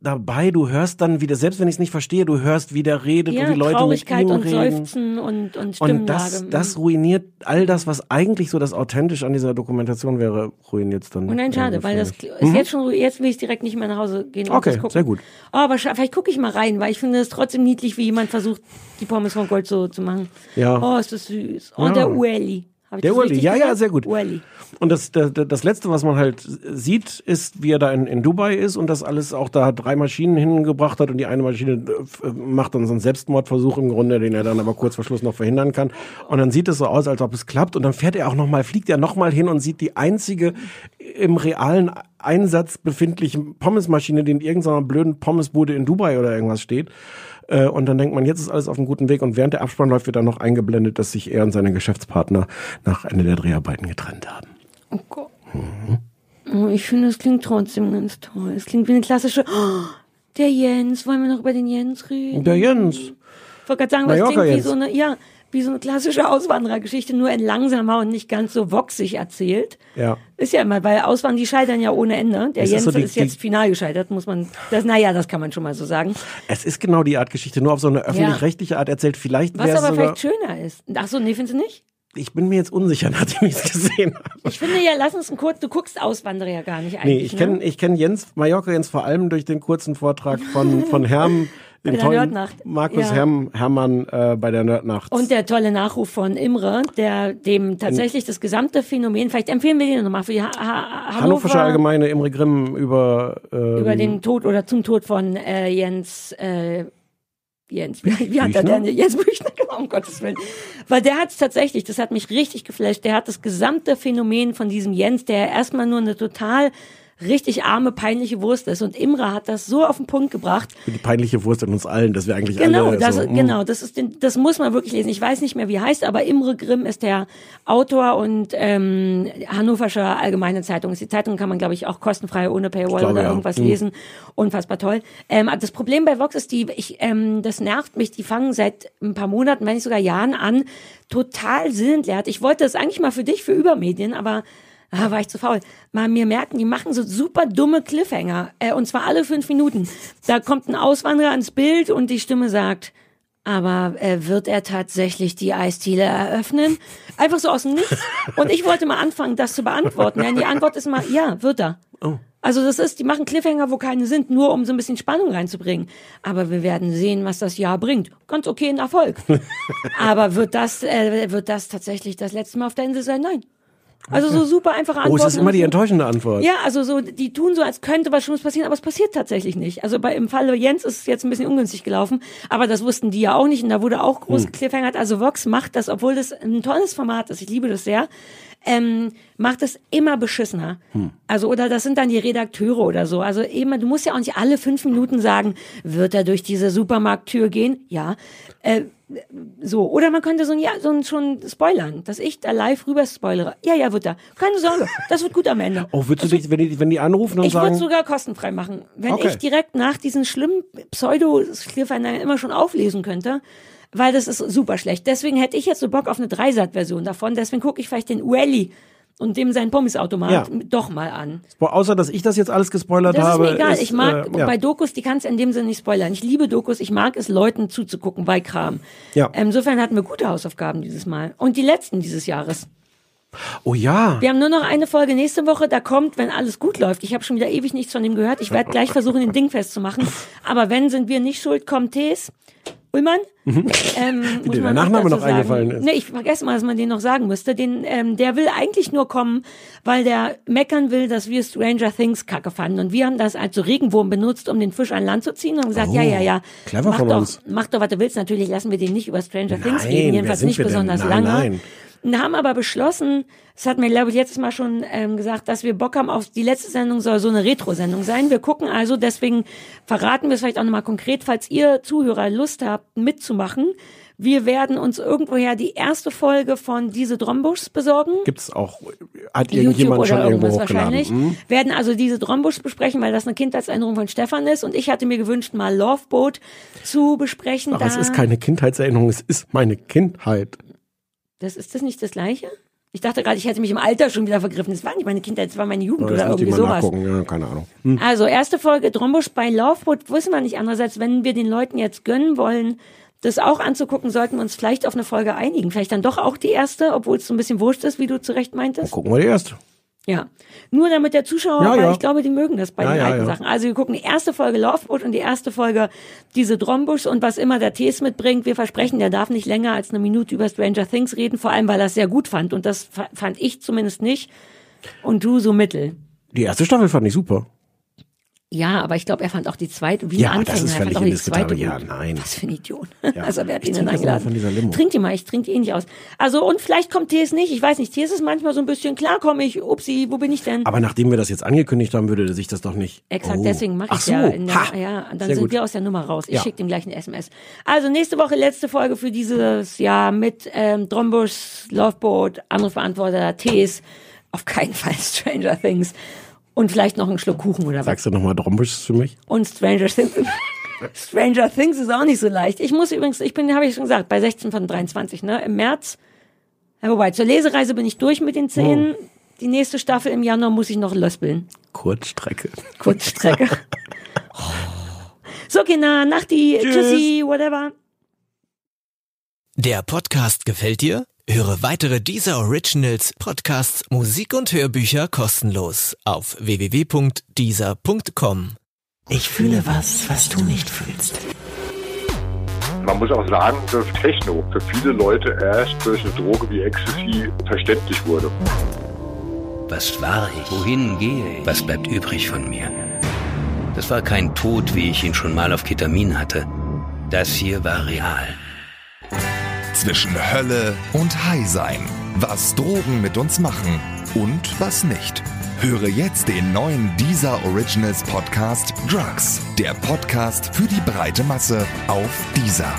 dabei, du hörst dann wieder, selbst wenn ich es nicht verstehe, du hörst, wie der redet ja, und die Leute Traurigkeit mit ihm und reden. Seufzen und, und Stimmlage. Und das, Mhm. das ruiniert all das, was eigentlich so das authentisch an dieser Dokumentation wäre, ruiniert dann. Und nein, schade, weil das ist Mhm. jetzt schon, jetzt will ich direkt nicht mehr nach Hause gehen und Okay, das gucken. sehr gut. Oh, aber vielleicht gucke ich mal rein, weil ich finde es trotzdem niedlich, wie jemand versucht, die Pommes von Gold so zu machen. Ja. Oh, ist das süß. Oh, Ja. der Ueli. Der Ueli, ja, ja, gesagt? sehr gut. Ueli. Und das, das, das Letzte, was man halt sieht, ist, wie er da in, in Dubai ist und das alles auch da drei Maschinen hingebracht hat und die eine Maschine äh, macht dann so einen Selbstmordversuch im Grunde, den er dann aber kurz vor Schluss noch verhindern kann. Und dann sieht es so aus, als ob es klappt und dann fährt er auch nochmal, fliegt er nochmal hin und sieht die einzige im realen Einsatz befindliche Pommesmaschine, die in irgendeiner blöden Pommesbude in Dubai oder irgendwas steht. Äh, Und dann denkt man, jetzt ist alles auf einem guten Weg. Und während der Abspann läuft, wird dann noch eingeblendet, dass sich er und seine Geschäftspartner nach Ende der Dreharbeiten getrennt haben. Oh Gott. Oh, ich finde, es klingt trotzdem ganz toll. Es klingt wie eine klassische. Oh, der Jens, wollen wir noch über den Jens reden? Der Jens. Ich wollte gerade sagen, was klingt wie Jens. so eine, ja, wie so eine klassische Auswanderergeschichte, nur in langsamer und nicht ganz so woxig erzählt. Ja. Ist ja immer, weil Auswandern, die scheitern ja ohne Ende. Der ist Jens so die- ist jetzt die- final gescheitert, muss man, das, naja, das kann man schon mal so sagen. Es ist genau die Art Geschichte, nur auf so eine öffentlich-rechtliche Art erzählt. Vielleicht Was aber vielleicht schöner ist. Ach so, nee, findest du nicht? Ich bin mir jetzt unsicher, nachdem ich es gesehen habe. Ich finde ja, lass uns einen kurz, du guckst Auswanderer ja gar nicht eigentlich. Nee, ich kenne ne? ich kenn Jens, Mallorca Jens vor allem durch den kurzen Vortrag von, von Herm, Bei der tollen Nerdnacht. Markus Ja. Herm, Hermann äh, bei der Nerdnacht. Und der tolle Nachruf von Imre, der dem tatsächlich das gesamte Phänomen, vielleicht empfehlen wir den nochmal für die ha ha Hannoversche Hannover, Allgemeine Imre Grimm über, ähm, über den Tod oder zum Tod von äh, Jens, äh, Jens, wie, wie hat er denn? Jens Büchner, genau, um Gottes Willen. Weil der hat es tatsächlich, das hat mich richtig geflasht, der hat das gesamte Phänomen von diesem Jens, der erstmal nur eine total richtig arme, peinliche Wurst ist. Und Imre hat das so auf den Punkt gebracht, die peinliche Wurst in uns allen, dass wir eigentlich Genau, alle das, so, mm. genau, das ist den, das muss man wirklich lesen. Ich weiß nicht mehr, wie er heißt, aber Imre Grimm ist der Autor und ähm, Hannoversche Allgemeine Zeitung. Die Zeitung kann man, glaube ich, auch kostenfrei ohne Paywall glaube, oder ja. irgendwas Mhm. lesen. Unfassbar toll. Ähm, das Problem bei Vox ist die, ich, ähm, das nervt mich. Die fangen seit ein paar Monaten, wenn nicht sogar Jahren an, total sinnentleert. Ich wollte das eigentlich mal für dich, für Übermedien, aber Ah, war ich zu faul. Mal mir merken, die machen so super dumme Cliffhanger. Äh, und zwar alle fünf Minuten. Da kommt ein Auswanderer ins Bild und die Stimme sagt, aber äh, wird er tatsächlich die Eisdiele eröffnen? Einfach so aus dem Nichts. Und ich wollte mal anfangen, das zu beantworten. Denn die Antwort ist mal, ja, wird er. Also das ist, die machen Cliffhanger, wo keine sind, nur um so ein bisschen Spannung reinzubringen. Aber wir werden sehen, was das Jahr bringt. Ganz okay ein Erfolg. Aber wird das, äh, wird das tatsächlich das letzte Mal auf der Insel sein? Nein. Also so super einfache Oh, Antworten. es ist immer die enttäuschende Antwort. Ja, also so, die tun so, als könnte was Schlimmes passieren, aber es passiert tatsächlich nicht. Also bei, im Falle Jens ist es jetzt ein bisschen ungünstig gelaufen, aber das wussten die ja auch nicht und da wurde auch groß Hm. Also Vox macht das, obwohl das ein tolles Format ist, ich liebe das sehr, ähm, macht es immer beschissener. Hm. Also, oder das sind dann die Redakteure oder so. Also immer, du musst ja auch nicht alle fünf Minuten sagen, wird er durch diese Supermarkttür gehen? Ja. Äh, so, oder man könnte so ein, ja, so ein schon spoilern, dass ich da live rüber spoilere. Ja, ja, wird er. Keine Sorge, das wird gut am Ende. Oh, würdest du dich, wenn die, wenn die anrufen und Ich würde sagen, es sogar kostenfrei machen. Wenn Okay. ich direkt nach diesen schlimmen Pseudo-Cliffhanger immer schon auflesen könnte, weil das ist super schlecht. Deswegen hätte ich jetzt so Bock auf eine Dreisat-Version davon. Deswegen gucke ich vielleicht den Ueli und dem seinen Pommesautomat Ja. doch mal an. Außer dass ich das jetzt alles gespoilert Das ist habe. mir egal. ist, ich mag äh, ja. bei Dokus, die kannst du in dem Sinne nicht spoilern. Ich liebe Dokus. Ich mag es, Leuten zuzugucken bei Kram. Ja. Insofern hatten wir gute Hausaufgaben dieses Mal. Und die letzten dieses Jahres. Oh ja. Wir haben nur noch eine Folge nächste Woche, da kommt, wenn alles gut läuft. Ich habe schon wieder ewig nichts von dem gehört. Ich werde gleich versuchen, den Ding festzumachen. Aber wenn, sind wir nicht schuld, kommt Tees. Ullmann. Ähm, Wie muss dir der man Nachname noch sagen. eingefallen ist. Nee, ich vergesse mal, dass man den noch sagen müsste. Den, ähm, der will eigentlich nur kommen, weil der meckern will, dass wir Stranger Things kacke fanden. Und wir haben das als so Regenwurm benutzt, um den Fisch an Land zu ziehen und haben gesagt, Oh, ja, ja, ja. mach von doch, uns. Mach doch, was du willst. Natürlich lassen wir den nicht über Stranger Things Nein, reden. wer Jedenfalls nicht besonders Nein, lange. nein. Und haben aber beschlossen, das hat mir, glaube ich, letztes Mal schon ähm, gesagt, dass wir Bock haben auf die letzte Sendung soll so eine Retro-Sendung sein. Wir gucken also, deswegen verraten wir es vielleicht auch nochmal konkret, falls ihr Zuhörer Lust habt, mitzumachen. Wir werden uns irgendwoher die erste Folge von Diese Drombuschs besorgen. Gibt's auch, hat YouTube irgendjemand schon irgendwo wahrscheinlich. Hm? Werden also diese Drombusch besprechen, weil das eine Kindheitserinnerung von Stefan ist. Und ich hatte mir gewünscht, mal Loveboat zu besprechen. Aber es ist keine Kindheitserinnerung, es ist meine Kindheit. Das ist das nicht das Gleiche? Ich dachte gerade, ich hätte mich im Alter schon wieder vergriffen. Das war nicht meine Kindheit, das war meine Jugend oder irgendwie mal sowas. ja, keine Ahnung. Hm. Also erste Folge Drombusch bei Loveboat wissen wir nicht andererseits, wenn wir den Leuten jetzt gönnen wollen, das auch anzugucken, sollten wir uns vielleicht auf eine Folge einigen. Vielleicht dann doch auch die erste, obwohl es so ein bisschen wurscht ist, wie du zu Recht meintest. Gucken wir die erst. Ja. Nur damit der Zuschauer, Ja, weil ja. ich glaube, die mögen das bei Ja, den alten. Sachen. Also wir gucken die erste Folge Loveboat und die erste Folge diese Drombusch und was immer der Tees mitbringt. Wir versprechen, der darf nicht länger als eine Minute über Stranger Things reden, vor allem weil er es sehr gut fand und das fa- fand ich zumindest nicht und du so mittel. Die erste Staffel fand ich super. Ja, aber ich glaube, er fand auch die zweite, wie Ja, ein das Anfänger, ist er fand auch die zweite. Ja, nein. Was für ein Idiot. Ja. Also wer hat Ich ihn denn eingeladen? von dieser Limo. Trink die mal, ich trinke eh nicht aus. Also und vielleicht kommt Tees nicht, ich weiß nicht, Tees ist manchmal so ein bisschen, klar komme ich, upsi, wo bin ich denn? Aber nachdem wir das jetzt angekündigt haben, würde sich das doch nicht. Exakt, Oh. deswegen mache Ach ich so. ja. In der, ha. ja, dann Sehr sind gut. wir aus der Nummer raus. Ich Ja. schicke dem gleich eine SMS. Also nächste Woche letzte Folge für dieses Jahr mit ähm, Drombusch, Loveboat, andere Verantworter, Tees, auf keinen Fall Stranger Things und vielleicht noch einen Schluck Kuchen oder was. Sagst du nochmal Drombusch für mich? Und Stranger Things. Stranger Things ist auch nicht so leicht. Ich muss übrigens, ich bin, habe ich schon gesagt, bei 16 von 23, ne? Im März. Ja, wobei, zur Lesereise bin ich durch mit den Zähnen. Die nächste Staffel im Januar muss ich noch löspeln. Kurzstrecke. Kurzstrecke. so, Kinder, Nachti, Tschüss. Tschüssi, whatever. Der Podcast gefällt dir? Höre weitere dieser Originals, Podcasts, Musik und Hörbücher kostenlos auf www.dieser.com. Ich fühle was, was du nicht fühlst. Man muss auch sagen, dass Techno für viele Leute erst durch eine Droge wie Ecstasy verständlich wurde. Was war ich? Wohin gehe ich? Was bleibt übrig von mir? Das war kein Tod, wie ich ihn schon mal auf Ketamin hatte. Das hier war real. Zwischen Hölle und High sein. Was Drogen mit uns machen und was nicht. Höre jetzt den neuen Deezer Originals Podcast Drugs. Der Podcast für die breite Masse auf Deezer.